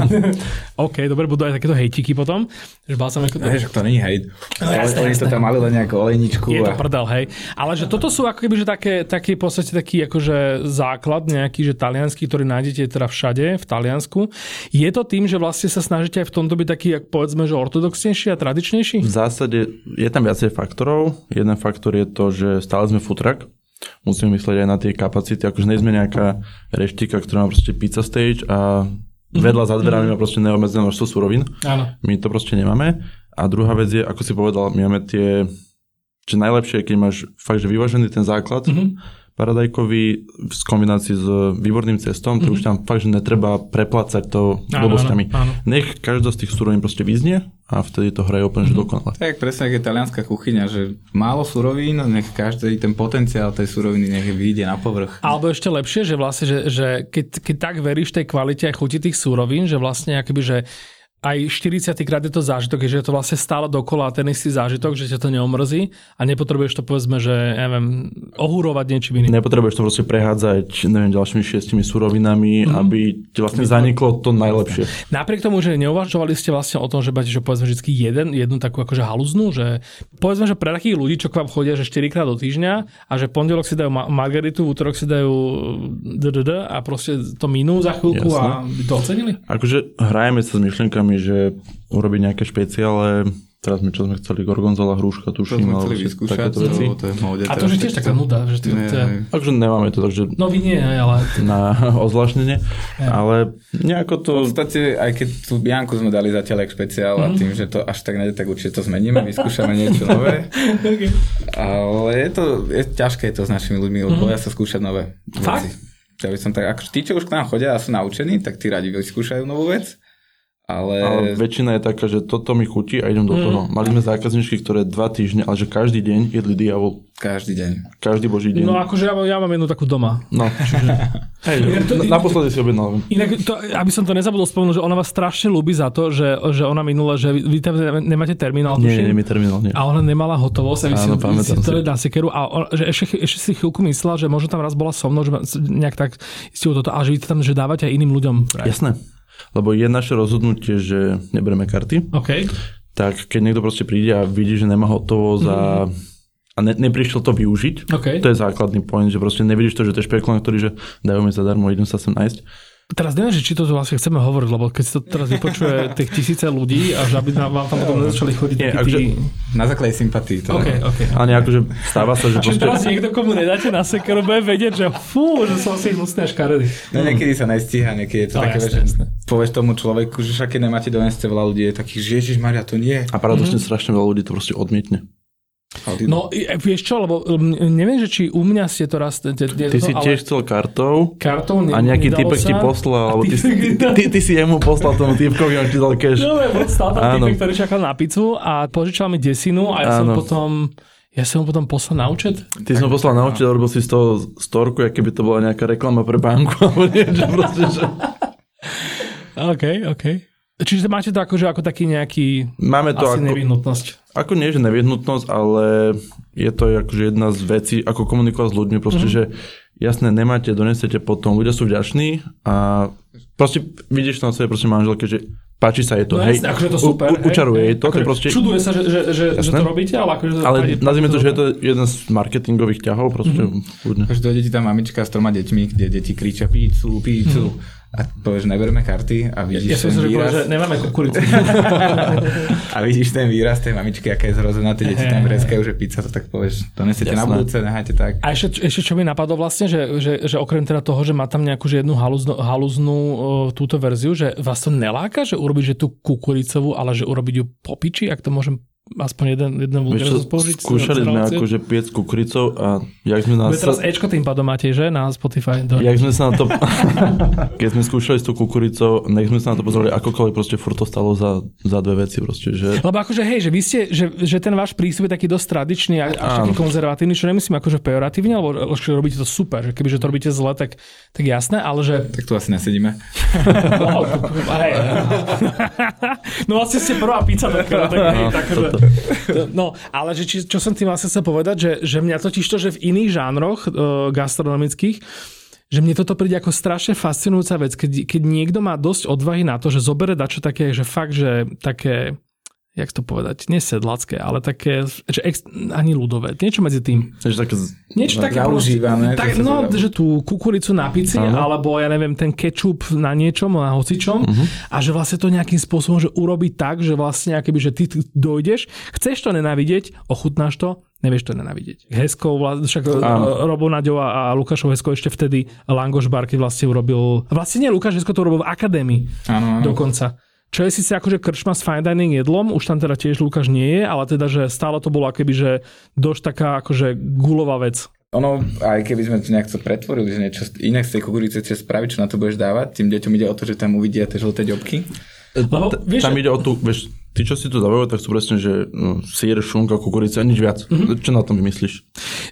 [laughs] OK, dobre, budú aj takéto hejtiky potom. Že balzamiko... Vieš, to není hejt. No, Oni to tam mali len nejakú olejničku. Je to prdel, hej. Ale že toto sú ako keby, že také, také v podstate taký akože zá základ nejaký, že talianský, ktorý nájdete teda všade v Taliansku. Je to tým, že vlastne sa snažíte aj v tomto byť taký, povedzme, že ortodoxnejší a tradičnejší? V zásade je tam viacej faktorov. Jeden faktor je to, že stále sme futrak. Musíme myslieť aj na tie kapacity, akože nie sme nejaká reštika, ktorá má proste pizza stage a vedľa za dverami má proste neobmedzené množstvo surovín. Áno. My to proste nemáme. A druhá vec je, ako si povedal, my máme tie, že najlepšie, keď máš fakt, že vyvážený ten základ, mm-hmm paradajkový v kombinácii s výborným cestom, mm-hmm. to už mhm. tam fakt, že netreba preplácať to blbosťami. Nech každá z tých surovín proste vyznie a vtedy to hraje úplne mm-hmm. dokonale. Tak presne, ako je talianská kuchyňa, že málo surovín, nech každý ten potenciál tej suroviny nech vyjde na povrch. Alebo ešte lepšie, že vlastne, že, že keď, keď tak veríš tej kvalite a chuti tých surovín, že vlastne akoby, že aj 40 krát je to zážitok, že je to vlastne stále dokola ten istý zážitok, že ťa to neomrzí a nepotrebuješ to povedzme, že ja neviem, ohúrovať niečím iným. Nepotrebuješ to proste prehádzať neviem, ďalšími šiestimi surovinami, mm-hmm. aby ti vlastne zaniklo to najlepšie. Napriek tomu, že neuvažovali ste vlastne o tom, že máte, že povedzme vždy jeden, jednu takú akože haluznú, že povedzme, že pre takých ľudí, čo k vám chodia, že 4 krát do týždňa a že pondelok si dajú margaritu, v útorok si dajú DDD a proste to minú za chvíľku Jasne. a by to ocenili? Akože hrajeme sa s myšlienkami mi, že urobiť nejaké špeciále, Teraz sme čo sme chceli, gorgonzola, hruška, tuším. To sme chceli vyskúšať, takéto veci. No, to je a to je tiež taká nuda. Že ty, nie, to je... Takže nemáme to, takže... No vy nie, ale... Na [laughs] ozvláštnenie, ale nejako to... V podstate, aj keď tú Bianku sme dali zatiaľ jak špeciál mm-hmm. a mhm. tým, že to až tak nejde, tak určite to zmeníme, vyskúšame niečo nové. [laughs] okay. Ale je to, je ťažké to s našimi ľuďmi, lebo mm-hmm. ja sa skúšať nové Fakt? veci. Ja by som tak, ako tí, čo už k nám chodia a sú naučení, tak tí radi vyskúšajú novú vec. Ale... ale väčšina je taká, že toto mi chutí a idem do mm. toho. Mali sme zákazničky, ktoré dva týždne, ale že každý deň jedli diavol. Každý deň. Každý boží deň. No akože ja, ja mám jednu takú doma. No. Čiže... [laughs] Hej, to, naposledy si objednal. Inak, to, aby som to nezabudol spomenúť, že ona vás strašne ľúbi za to, že, že ona minula, že vy, tam nemáte terminál. Nie, nie, nie, terminál, nie. A ona nemala hotovosť Áno, si, si to na sekeru a on, že ešte, ešte si chvíľku myslela, že možno tam raz bola so mnou, že nejak tak ste toto, a že vy to tam že dávate aj iným ľuďom. Jasné. Lebo je naše rozhodnutie, že neberieme karty. Okay. Tak keď niekto proste príde a vidí, že nemá hotovo za mm. a ne, neprišiel to využiť. Okay. To je základný point, že proste nevidíš to, že to je špekulant, ktorý, že dajú mi zadarmo, idem sa sem nájsť. Teraz neviem, že či to vlastne chceme hovoriť, lebo keď si to teraz vypočuje [laughs] tých tisíce ľudí a že aby vám tam potom nezačali chodiť Nie, akže, tí... Na základe sympatí. To okay, okay. Ale akože stáva sa, že proste... teraz niekto, komu nedáte na sekeru, bude vedieť, že fú, že som si hnusný a škaredý. No niekedy sa nestíha, niekedy je to no, také, jasne, že povieš tomu človeku, že všaké nemáte doneste veľa ľudí, je takých, že Ježiš Maria, to nie. A paradoxne mm-hmm. strašne veľa ľudí to proste odmietne. No, vieš čo, lebo neviem, že či u mňa ste to raz... Ty to, si tiež chcel kartou, kartou ne, a nejaký typek ti poslal, alebo ty, ty, ty, ty, si jemu poslal tomu typkovi, on ti dal cash. No, lebo stál tam typek, ktorý čakal na pizzu a požičal mi desinu a ja Áno. som potom... Ja som mu potom poslal na účet? Ty som poslal na účet, robil si z toho storku, aké by to bola nejaká reklama pre banku, alebo niečo proste, že... [laughs] OK, OK. Čiže máte to akože ako taký nejaký Máme to asi ako, nevyhnutnosť. Ako nie, že nevyhnutnosť, ale je to akože jedna z vecí, ako komunikovať s ľuďmi, proste, mm-hmm. že jasné, nemáte, donesete potom, ľudia sú vďační a proste vidíš to na sebe proste manželke, že páči sa jej to, no, hej, jasne, akože to super, u, učaruje jej to, akože, to proste... Čuduje sa, že, že, že, že to robíte, ale akože... Ale nazvime to, že je to jeden z marketingových ťahov, proste mm-hmm. Akože dojde ti tam mamička s troma deťmi, kde deti kričia pícu, pícu. Mm-hmm a povieš, neberme karty a vidíš ja, ten som výraz. Že nemáme kukuricu. [laughs] a vidíš ten výraz tej mamičky, aké je zrozená, tie deti tam vreskajú, že pizza, to tak povieš, to nesete na budúce, nehajte tak. A ešte, ešte čo mi napadlo vlastne, že, že, že okrem teda toho, že má tam nejakú že jednu halúznu, halúznú túto verziu, že vás to neláka, že urobiť že tú kukuricovú, ale že urobiť ju po piči, ak to môžem aspoň jeden, jeden vulgarizmus použiť. Skúšali sme akože piec kukuricou a jak sme nás... teraz Ečko tým pádom máte, že? Na Spotify. Do... Jak sme sa na to... [laughs] keď sme skúšali s tou kukuricou, nech sme sa na to pozreli akokoľvek, proste furt to stalo za, za dve veci proste, že... Lebo akože hej, že vy ste, že, že ten váš prístup je taký dosť tradičný a až taký konzervatívny, čo nemyslím akože pejoratívne, alebo že robíte to super, že kebyže to robíte zle, tak, tak jasné, ale že... Tak tu asi nesedíme. [laughs] no, hej. [laughs] no vlastne ste prvá pizza, tak, tak, no, tak, že, No, ale že či, čo som tým vlastne chcel povedať, že, že mňa totiž to, že v iných žánroch uh, gastronomických že mne toto príde ako strašne fascinujúca vec, keď, keď niekto má dosť odvahy na to, že zobere dačo také, že fakt, že také jak to povedať, nesedlacké, ale také, že ex, ani ľudové, niečo medzi tým. Takže také niečo také zaužívané. Tak, no, že tú kukuricu na pici, ano. alebo ja neviem, ten kečup na niečom, na hocičom uh-huh. a že vlastne to nejakým spôsobom, že urobiť tak, že vlastne akéby, že ty dojdeš, chceš to nenávidieť, ochutnáš to, nevieš to nenávidieť. Heskou, však ano. Robo Naďo a Lukášov Hesko ešte vtedy Langoš Barky vlastne urobil, vlastne nie Lukáš Hesko to urobil v akadémii ano. dokonca. Čo je síce akože krčma s fine dining jedlom, už tam teda tiež Lukáš nie je, ale teda, že stále to bolo akoby, že dosť taká akože gulová vec. Ono, aj keby sme to nejak to pretvorili, že niečo iné z tej kukurice chceš spraviť, čo na to budeš dávať, tým deťom ide o to, že tam uvidia tie žlté ďobky. Lebo, vieš, tam ide o tú, vieš, tí, čo si to dávajú, tak sú presne, že no, sír, šunka, kukurica, nič viac. Mm-hmm. Čo na tom vymyslíš?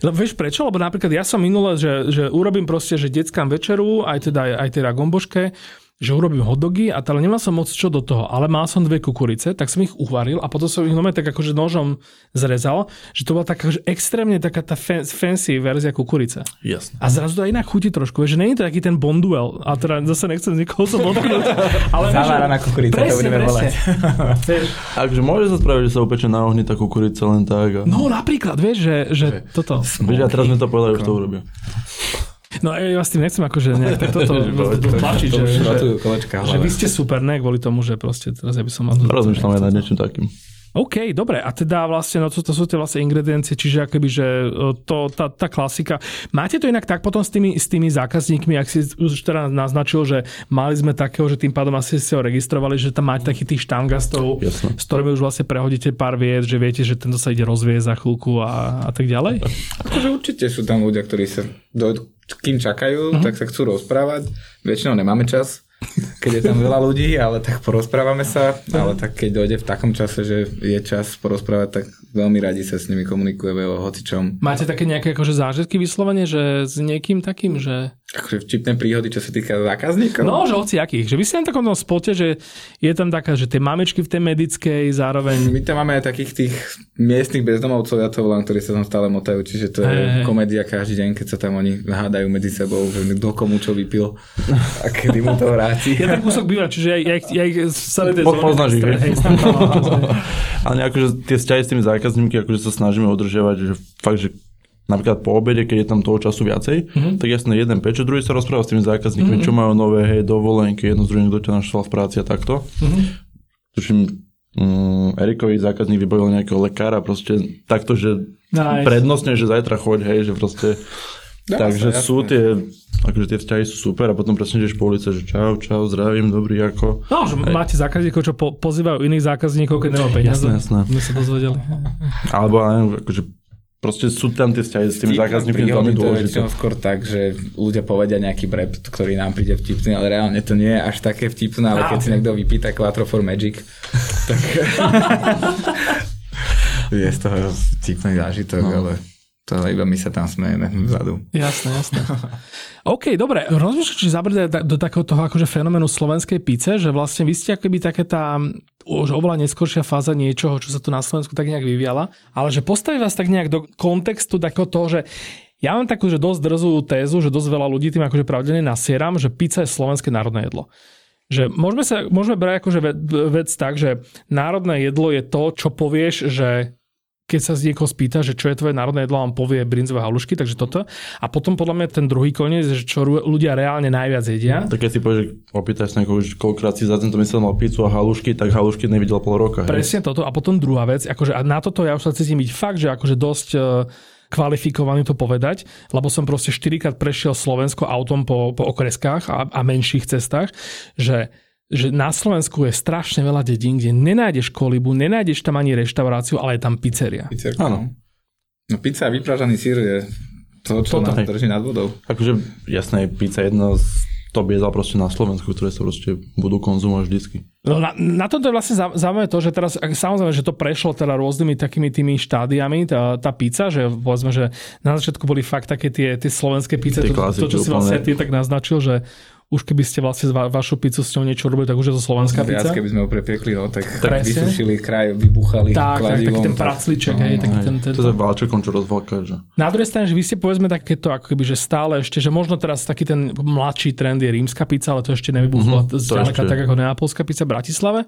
Lebo vieš prečo? Lebo napríklad ja som minule, že, že urobím proste, že detskám večeru, aj teda aj teda gomboške, že urobím hotdogy a teda nemal som moc čo do toho, ale mal som dve kukurice, tak som ich uvaril a potom som ich nome tak akože nožom zrezal, že to bola taká že extrémne taká tá fancy verzia kukurice. Jasne. A zrazu to aj inak chutí trošku, že není to taký ten bonduel, a teda zase nechcem nikoho som odknúť. [laughs] ale na kukurica, presne, to budeme volať. Takže [laughs] môže sa spraviť, že sa upeče na ohni tá kukurica len tak. A... No napríklad, vieš, že, že toto. Vieš, a teraz sme to povedali, už to urobia. No ja s tým nechcem akože nejak tak toto [laughs] tlačiť, že, že, že vy ste super, ne kvôli tomu, že proste teraz ja by som mal... Rozmýšľam aj nad niečím takým. OK, dobre. A teda vlastne, no to, to sú tie vlastne ingrediencie, čiže akoby, že e, to, tá, tá klasika. Máte to inak tak potom s tými, s tými zákazníkmi, ak si už teda naznačil, že mali sme takého, že tým pádom asi si ho registrovali, že tam máte takých tých štangastov, Jasne. s ktorými už vlastne prehodíte pár vied, že viete, že tento sa ide rozvieť za chvíľku a, a tak ďalej? Akože určite sú tam ľudia, ktorí sa do, kým čakajú, uh-huh. tak sa chcú rozprávať. Väčšinou nemáme čas keď je tam veľa ľudí, ale tak porozprávame sa, ale tak keď dojde v takom čase, že je čas porozprávať, tak veľmi radi sa s nimi komunikujeme o hocičom. Máte také nejaké akože zážitky vyslovene, že s niekým takým, že akože vtipné príhody, čo sa týka zákazníkov? No, že hoci akých. Že vy ste na takom spote, že je tam taká, že tie mamičky v tej medickej zároveň... My tam máme aj takých tých miestnych bezdomovcov, ja to volám, ktorí sa tam stále motajú, čiže to je hey. komédia každý deň, keď sa tam oni hádajú medzi sebou, že kto komu čo vypil a kedy mu to hrá. Ja ten kúsok bývam, čiže ja, ja, ja ich celé tej Poznáš ich, Ale akože tie vzťahy s tými zákazníkmi, akože sa snažíme udržiavať, že fakt, že napríklad po obede, keď je tam toho času viacej, mm-hmm. tak jasne jeden peče, druhý sa rozpráva s tými zákazníkmi, mm-hmm. čo majú nové, hej, dovolenky, jedno z druhým, kto ťa našval v práci a takto. Mm-hmm. Tuším, um, Erikovi zákazník vybavil nejakého lekára, proste takto, že nice. prednostne, že zajtra choď, hej, že proste... Takže jasne, sú tie, akože tie vzťahy sú super a potom presne ideš po ulice, že čau, čau, zdravím, dobrý, ako... No, že hej. máte zákazníkov, čo po, pozývajú iných zákazníkov, keď nemá peniaze. Jasné, jasné. My sa dozvedeli. Alebo, akože Proste sú tam tie vzťahy s tými zákazníkmi veľmi dôležité. To je skôr tak, že ľudia povedia nejaký brep, ktorý nám príde vtipný, ale reálne to nie je až také vtipné, ale keď si niekto vypýta Quattro for Magic, [laughs] tak je z toho vtipný zážitok, no. ale to iba my sa tam smejeme vzadu. Jasné, jasné. [laughs] OK, dobre. Rozmýšľam, či zabrať do takého toho akože fenoménu slovenskej pice, že vlastne vy ste akoby také tá už oveľa neskôršia fáza niečoho, čo sa tu na Slovensku tak nejak vyviala, ale že postaví vás tak nejak do kontextu takého toho, že ja mám takú, že dosť drzú tézu, že dosť veľa ľudí tým akože pravdene nasieram, že pizza je slovenské národné jedlo. Že môžeme, sa, môžeme brať akože vec tak, že národné jedlo je to, čo povieš, že keď sa z niekoho spýta, že čo je tvoje národné jedlo, on povie brinzové halušky, takže toto. A potom podľa mňa ten druhý koniec, že čo ľudia reálne najviac jedia. Tak keď si povieš, že opýtaš niekoho, že koľkokrát si za tento myslel mal pizzu a halušky, tak halušky nevidel pol roka. Hej. Presne toto. A potom druhá vec, akože a na toto ja už sa cítim byť fakt, že akože dosť e, kvalifikovaný to povedať, lebo som proste 4 krát prešiel Slovensko autom po, po okreskách a, a menších cestách, že že na Slovensku je strašne veľa dedín, kde nenájdeš kolibu, nenájdeš tam ani reštauráciu, ale je tam pizzeria. Pizzerka. Áno. No pizza a vypražaný sír je to, čo Toto. nás drží nad vodou. Akože jasné, pizza je jedna z top jedla proste na Slovensku, ktoré sa proste budú konzumovať vždycky. No na, na toto je vlastne zaujímavé to, že teraz, samozrejme, že to prešlo teda rôznymi takými tými štádiami, tá, tá pizza, že povedzme, že na začiatku boli fakt také tie, tie slovenské pizze, to, to, čo si vlastne ty tak naznačil, že už keby ste vlastne va- vašu pizzu s ňou niečo robili, tak už je to slovenská pizza. Viac, keby sme ho prepiekli, no, tak, tak vysušili kraj, vybuchali tak, tak, taký ten pracliček, no, hej, taký ten, ten, to je válčekom, čo rozvalka, že... Na druhej strane, že vy ste povedzme takéto, ako keby, že stále ešte, že možno teraz taký ten mladší trend je rímska pizza, ale to ešte nevybuchlo mm-hmm, zďaleka tak ako neapolská pizza v Bratislave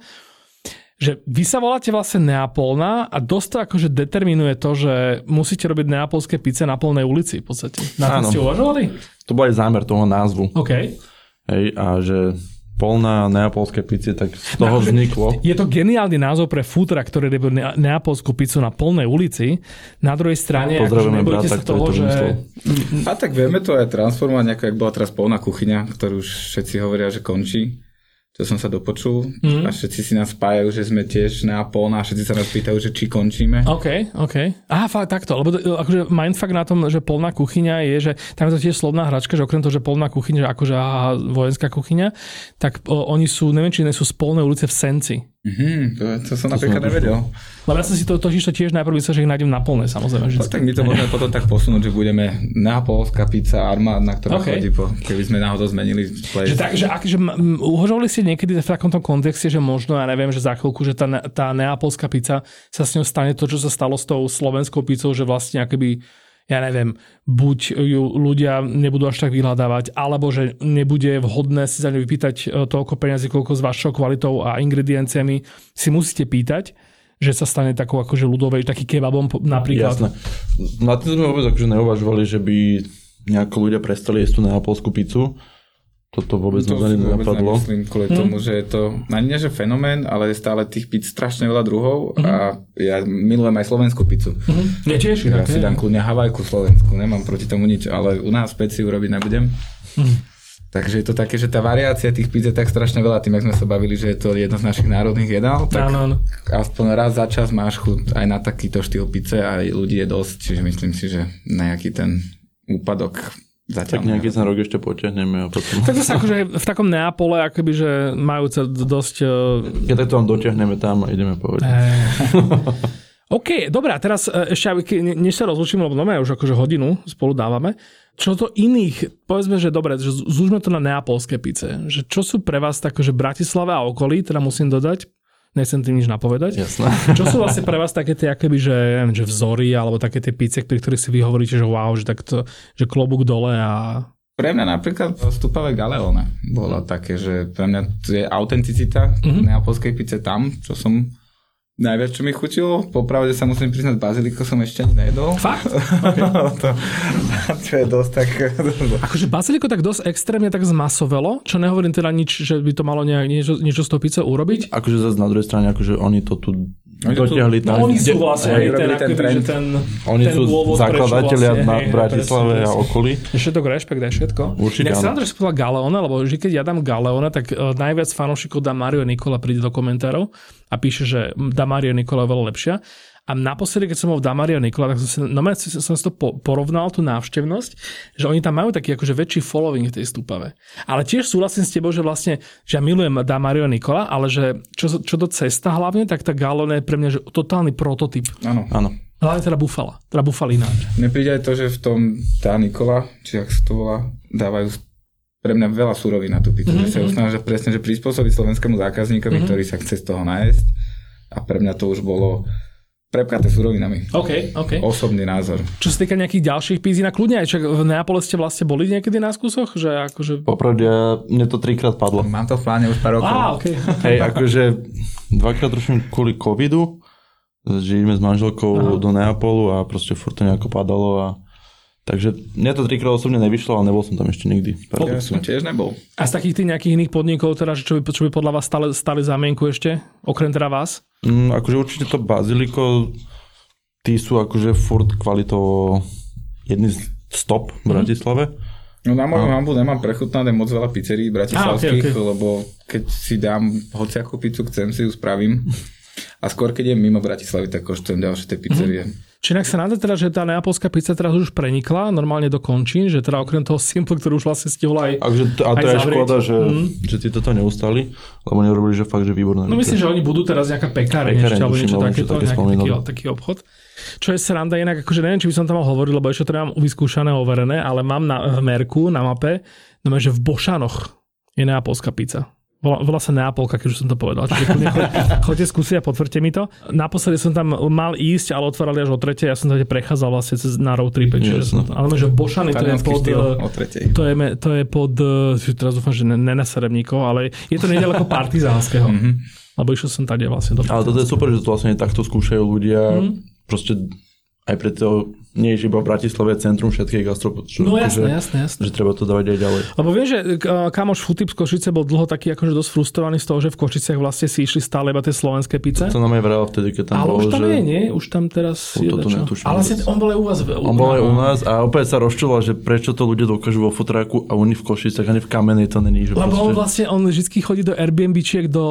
že vy sa voláte vlastne Neapolná a dosť to akože determinuje to, že musíte robiť neapolské pice na polnej ulici v podstate. Na to ste uvažovali? To bol aj zámer toho názvu. Okay. Hej, a že polná neapolské pici, tak z toho no, vzniklo. Je to geniálny názov pre futra, ktorý robí neapolskú pizzu na polnej ulici. Na druhej strane, Pozdravujeme akože brata, sa toho, že... A tak vieme to aj transformovať, ako jak bola teraz polná kuchyňa, ktorú už všetci hovoria, že končí to som sa dopočul mm. a všetci si nás spájajú, že sme tiež na polná a všetci sa nás pýtajú, že či končíme. OK, OK. Aha, fakt takto, lebo akože mindfuck na tom, že polná kuchyňa je, že tam je to tiež slovná hračka, že okrem toho, že polná kuchyňa, že akože aha, vojenská kuchyňa, tak o, oni sú, neviem, či nie sú z polnej ulice v Senci. Mm, to, to som to napríklad som nevedel. Lebo ja som si to totiž to tiež najprv myslel, že ich nájdem na polné, samozrejme. Že tak my to môžeme potom tak posunúť, že budeme na polská pizza armádna, ktorá okay. chodí po, keby sme náhodou zmenili place. Že tak, že, ak, že uhožovali ste niekedy v takomto kontexte, že možno, ja neviem, že za chvíľku, že tá, tá neapolská pizza sa s ňou stane to, čo sa stalo s tou slovenskou pizzou, že vlastne akoby ja neviem, buď ju ľudia nebudú až tak vyhľadávať, alebo že nebude vhodné si za ňu vypýtať e, toľko peniazy, koľko s vašou kvalitou a ingredienciami si musíte pýtať, že sa stane takou akože ľudovej, taký kebabom napríklad. Jasné. Na tým sme vôbec akože neuvažovali, že by nejako ľudia prestali jesť tú neapolskú pizzu toto vôbec to ma nenapadlo. Nemyslím kvôli hmm. tomu, že je to, ani nie že fenomén, ale je stále tých pizz strašne veľa druhov hmm. a ja milujem aj slovenskú pizzu. Hmm. Ja tiež. Ja si dám kľudne Havajku slovensku, nemám proti tomu nič, ale u nás peci urobiť nebudem. Hmm. Takže je to také, že tá variácia tých pizz je tak strašne veľa, tým, ak sme sa bavili, že je to jedno z našich národných jedál, tak ano, ano. aspoň raz za čas máš chuť aj na takýto štýl pice a ľudí je dosť, čiže myslím si, že nejaký ten úpadok Zatiaľ tak nejaký ten rok ešte potiahneme a potom... Tak zase akože v takom Neapole, akoby, že majú sa dosť... Uh... Keď to vám dotiahneme tam a ideme povedať. [laughs] OK, dobré, a teraz e, ešte, než sa rozlučíme, lebo máme už akože hodinu spolu dávame, čo to iných, povedzme, že dobre, že zúžme to na neapolské pice, že čo sú pre vás tak, že Bratislava a okolí, teda musím dodať, nechcem tým nič napovedať. Jasné. [laughs] Čo sú vlastne pre vás také tie akoby, že, že vzory alebo také tie pice, pri ktorých si vy hovoríte, že wow, že takto, že klobúk dole a Pre mňa napríklad stupavé Galeone bolo také, že pre mňa je autenticita mm-hmm. neapolskej pice tam, čo som Najviac, čo mi chutilo, popravde sa musím priznať, baziliko som ešte ani nejedol. Fakt? [laughs] Okay. to, to je dosť tak... akože baziliko tak dosť extrémne tak zmasovelo, čo nehovorím teda nič, že by to malo nejak, niečo, niečo z toho pice urobiť. Akože zase na druhej strane, akože oni to tu dotiahli tam. No, oni sú vlastne aj ten, ten, trend. ten, Oni ten sú zakladatelia vlastne, na hej, Bratislave a okolí. Všetok rešpekt aj všetko. Určite Nech sa na to, že Galeona, lebo že keď ja dám Galeona, tak uh, najviac fanúšikov dá Mario Nikola príde do komentárov a píše, že dá Mario Nikola veľa lepšia. A naposledy, keď som bol v Damaria Nikola, tak som si, no, som si to porovnal, tú návštevnosť, že oni tam majú taký akože väčší following v tej stúpave. Ale tiež súhlasím s tebou, že vlastne, že ja milujem Damario Nikola, ale že čo, čo do cesta hlavne, tak tá Galone je pre mňa že totálny prototyp. Áno. Áno. Hlavne teda bufala, teda bufalina. Mne príde aj to, že v tom tá Nikola, či ak sa to volá, dávajú pre mňa veľa surovín na tú pizzu. Mm-hmm. Že sa snažia presne, že prispôsobiť slovenskému zákazníkovi, mm-hmm. ktorý sa chce z toho nájsť. A pre mňa to už bolo prepkaté surovinami. OK, OK. Osobný názor. Čo sa týka nejakých ďalších pízí na kľudne, aj čak v Neapole ste vlastne boli niekedy na skúsoch? Že akože... Popravde, mne to trikrát padlo. Mám to v pláne už pár rokov. Á, okay. [laughs] Hej, akože dvakrát trošku kvôli covidu, žijeme s manželkou Aha. do Neapolu a proste furt to nejako padalo a Takže mne to trikrát osobne nevyšlo, ale nebol som tam ešte nikdy. Ja som tiež nebol. A z takých tých nejakých iných podnikov, teda, čo, by, čo by podľa vás stali, stali zámienku ešte, okrem teda vás? Mm, akože určite to Baziliko, tí sú akože furt kvalitou jedný z stop v mhm. Bratislave. No na moju hambu nemám prechutnané moc veľa pizzerií bratislavských, okay, okay. lebo keď si dám hociakú pizzu, chcem si ju spravím. A skôr keď je mimo Bratislavy, tak koštujem ďalšie tie pizzerie. Mm-hmm. Či sa nám teda, že tá neapolská pizza teraz už prenikla normálne do končín, že teda okrem toho Simple, ktorý už vlastne stihol aj Takže, A to je škoda, že, mm. že tí toto neustali, lebo nerobili, že fakt, že výborné. No myslím, že oni budú teraz nejaká pekáreň, ešte, alebo niečo takéto, nejaký taký, taký obchod. Čo je sranda inak, akože neviem, či by som tam mal hovoriť, lebo ešte to nemám vyskúšané, overené, ale mám na, v merku, na mape, no že v Bošanoch je neapolská pizza. Volá, volá sa Neapolka, keď už som to povedal. Čiže [laughs] chodte a potvrďte mi to. Naposledy som tam mal ísť, ale otvárali až o tretej. Ja som tam prechádzal vlastne cez, na road trip. Čiže ale že Bošany to je pod... To je, to je pod... Teraz dúfam, že nenaseremníkov, ale je to nedaleko [laughs] partizánskeho. Mm-hmm. Lebo išiel som tady vlastne do Ale toto je super, že to vlastne takto skúšajú ľudia. Mm-hmm. Proste aj preto nie je iba v Bratislave centrum všetkých gastropodčov. No jasné, že, jasné, jasné. Že treba to dávať aj ďalej. Lebo viem, že kamoš Futip z Košice bol dlho taký akože dosť frustrovaný z toho, že v Košiciach vlastne si išli stále iba tie slovenské pice. To, to nám aj vral vtedy, keď tam Ale bol, už tam že... je, nie? Už tam teraz U, je netuším, Ale si, on bol aj u vás. On bol aj u nás a opäť sa rozčuloval, že prečo to ľudia dokážu vo futráku a oni v Košicach, ani v Kamenej to není. Že Lebo proste... on vlastne, on vždy chodí do Airbnb-čiek do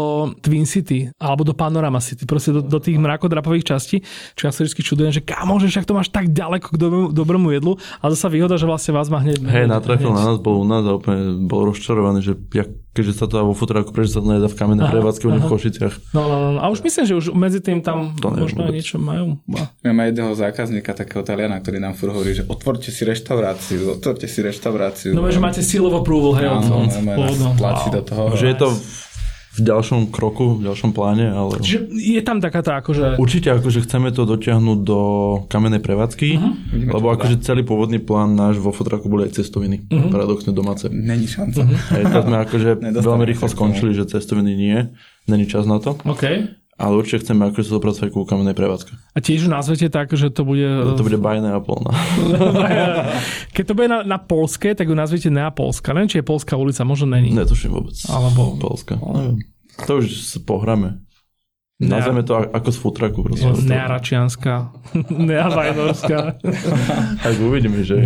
Twin City alebo do Panorama City, proste do, do tých mrakodrapových častí, čo ja sa vždy čudujem, že kámo, že však to máš tak ďaleko k do, dobrému jedlu, ale zasa výhoda, že vlastne vás má hneď... Hej, natrafil na nás, bol u nás a úplne bol rozčarovaný, že jak, keďže sa to vo futráku, prečo sa to nedá v kamennej prevádzke v Košiciach. No, no, no, a už myslím, že už medzi tým tam to možno aj niečo majú. Máme jedného zákazníka, takého Taliana, ktorý nám furt hovorí, že otvorte si reštauráciu, otvorte si reštauráciu. No, že máte of approval, hej, no, no, no, tlačí do toho. Že je to v ďalšom kroku, v ďalšom pláne. Ale... Čiže je tam taká tá akože... Určite akože chceme to dotiahnuť do kamenej prevádzky, uh-huh. lebo akože celý pôvodný plán náš vo fotraku boli aj cestoviny, uh-huh. paradoxne domáce. Není šanca. Uh-huh. Aj to sme akože [laughs] veľmi rýchlo skončili, že cestoviny nie, není čas na to. Okay. Ale určite chceme sa dopracovať ku kamenej prevádzke. A tiež nazvete tak, že to bude... To, to bude bajné a polná. Keď to bude na, na polské, tak ju nazvete Neapolska. Neviem, či je polská ulica, možno není. Netuším vôbec. Alebo... Polska. Neviem. To už sa pohráme. Nazveme to ako z futraku. Nearačianská, [laughs] neavajnorská. tak uvidíme, že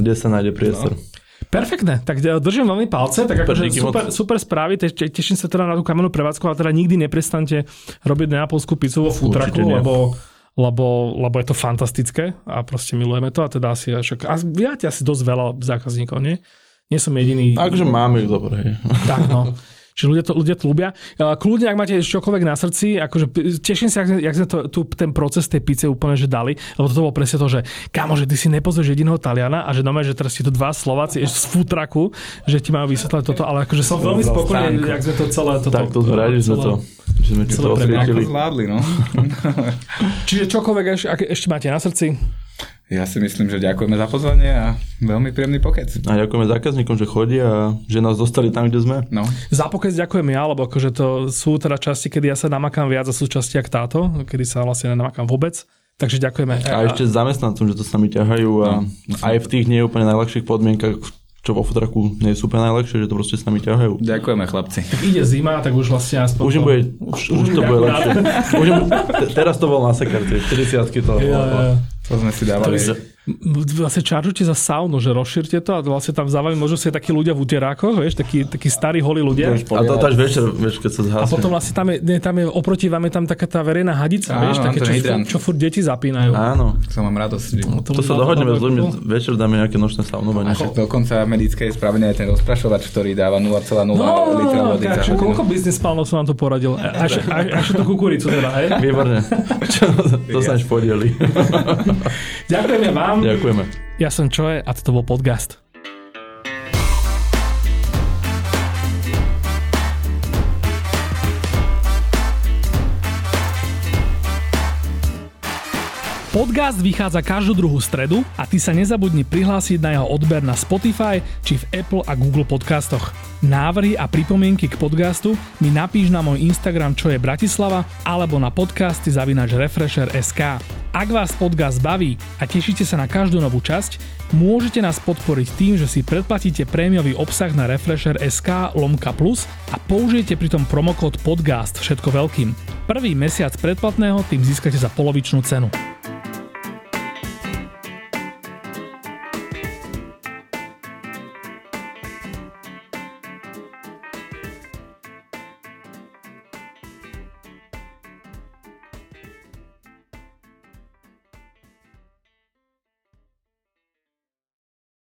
kde sa nájde priestor. No. Perfektné, tak e, držím veľmi palce, tak akože super, super správy, te, teším sa teda na tú kamennú prevádzku, ale teda nikdy neprestante robiť neapolskú pizzu vo futraku, lebo, lebo, lebo je to fantastické a proste milujeme to a teda asi, a viate asi dosť veľa zákazníkov, nie? Nie som jediný. Takže máme ich dobre. Tak no. [laughs] Čiže ľudia to, ľudia to ľúbia. Kľudne, ak máte čokoľvek na srdci, akože teším sa, jak, jak sme to, tu, ten proces tej pice úplne že dali, lebo to bolo presne to, že kámo, že ty si nepozrieš jediného Taliana a že doma, že teraz si tu dva Slováci z futraku, že ti majú vysvetľať toto, ale akože som veľmi spokojný, jak sme to celé toto... Tak to že sme to že sme to osvietili. zvládli, no. [laughs] Čiže čokoľvek ešte, ešte máte na srdci? Ja si myslím, že ďakujeme za pozvanie a veľmi príjemný pokec. A ďakujeme zákazníkom, že chodia a že nás dostali tam, kde sme. No. Za pokec ďakujem ja, lebo akože to sú teda časti, kedy ja sa namakám viac a sú časti jak táto, kedy sa vlastne nenamakám vôbec. Takže ďakujeme. A ešte zamestnancom, že to sa mi ťahajú a no. aj v tých nie úplne najľahších podmienkach, čo vo fotraku nie je super najlepšie, že to proste s nami ťahajú. Ďakujeme chlapci. Ide zima, tak už vlastne aspoň... Už, to... bude, už, už, už to bude lepšie. už, teraz to bol na sekarte, 40 to... Ja, ja. To sme si dávali. To vlastne čaržujte za saunu, že rozšírte to a vlastne tam závali možno si takí ľudia v uterákoch, vieš, takí, takí starí holí ľudia. A to až večer, vieš, keď sa zhasne. A potom vlastne tam je, nie, tam je oproti vám je tam taká tá verejná hadica, Áno, vieš, také, čo, furt, čo furt deti zapínajú. Áno. Som mám radosť. No, to, to sa dohodneme s ľuďmi, večer dáme nejaké nočné saunovanie. A dokonca medické je spravený aj ten rozprašovač, ktorý dáva 0,0 no, litra vody. za koľko biznis plánov som vám to poradil? Až, až, až to kukuricu teda, hej? Výborne. [laughs] Čo, to sa až podieli. Ďakujeme vám. Ďakujeme. Ja som Čoje a toto bol podcast. Podcast vychádza každú druhú stredu a ty sa nezabudni prihlásiť na jeho odber na Spotify či v Apple a Google podcastoch. Návrhy a pripomienky k podcastu mi napíš na môj Instagram čo je Bratislava alebo na podcasty zavinač Refresher.sk. Ak vás podcast baví a tešíte sa na každú novú časť, môžete nás podporiť tým, že si predplatíte prémiový obsah na Refresher.sk lomka plus a použijete pritom promokód podcast všetko veľkým. Prvý mesiac predplatného tým získate za polovičnú cenu.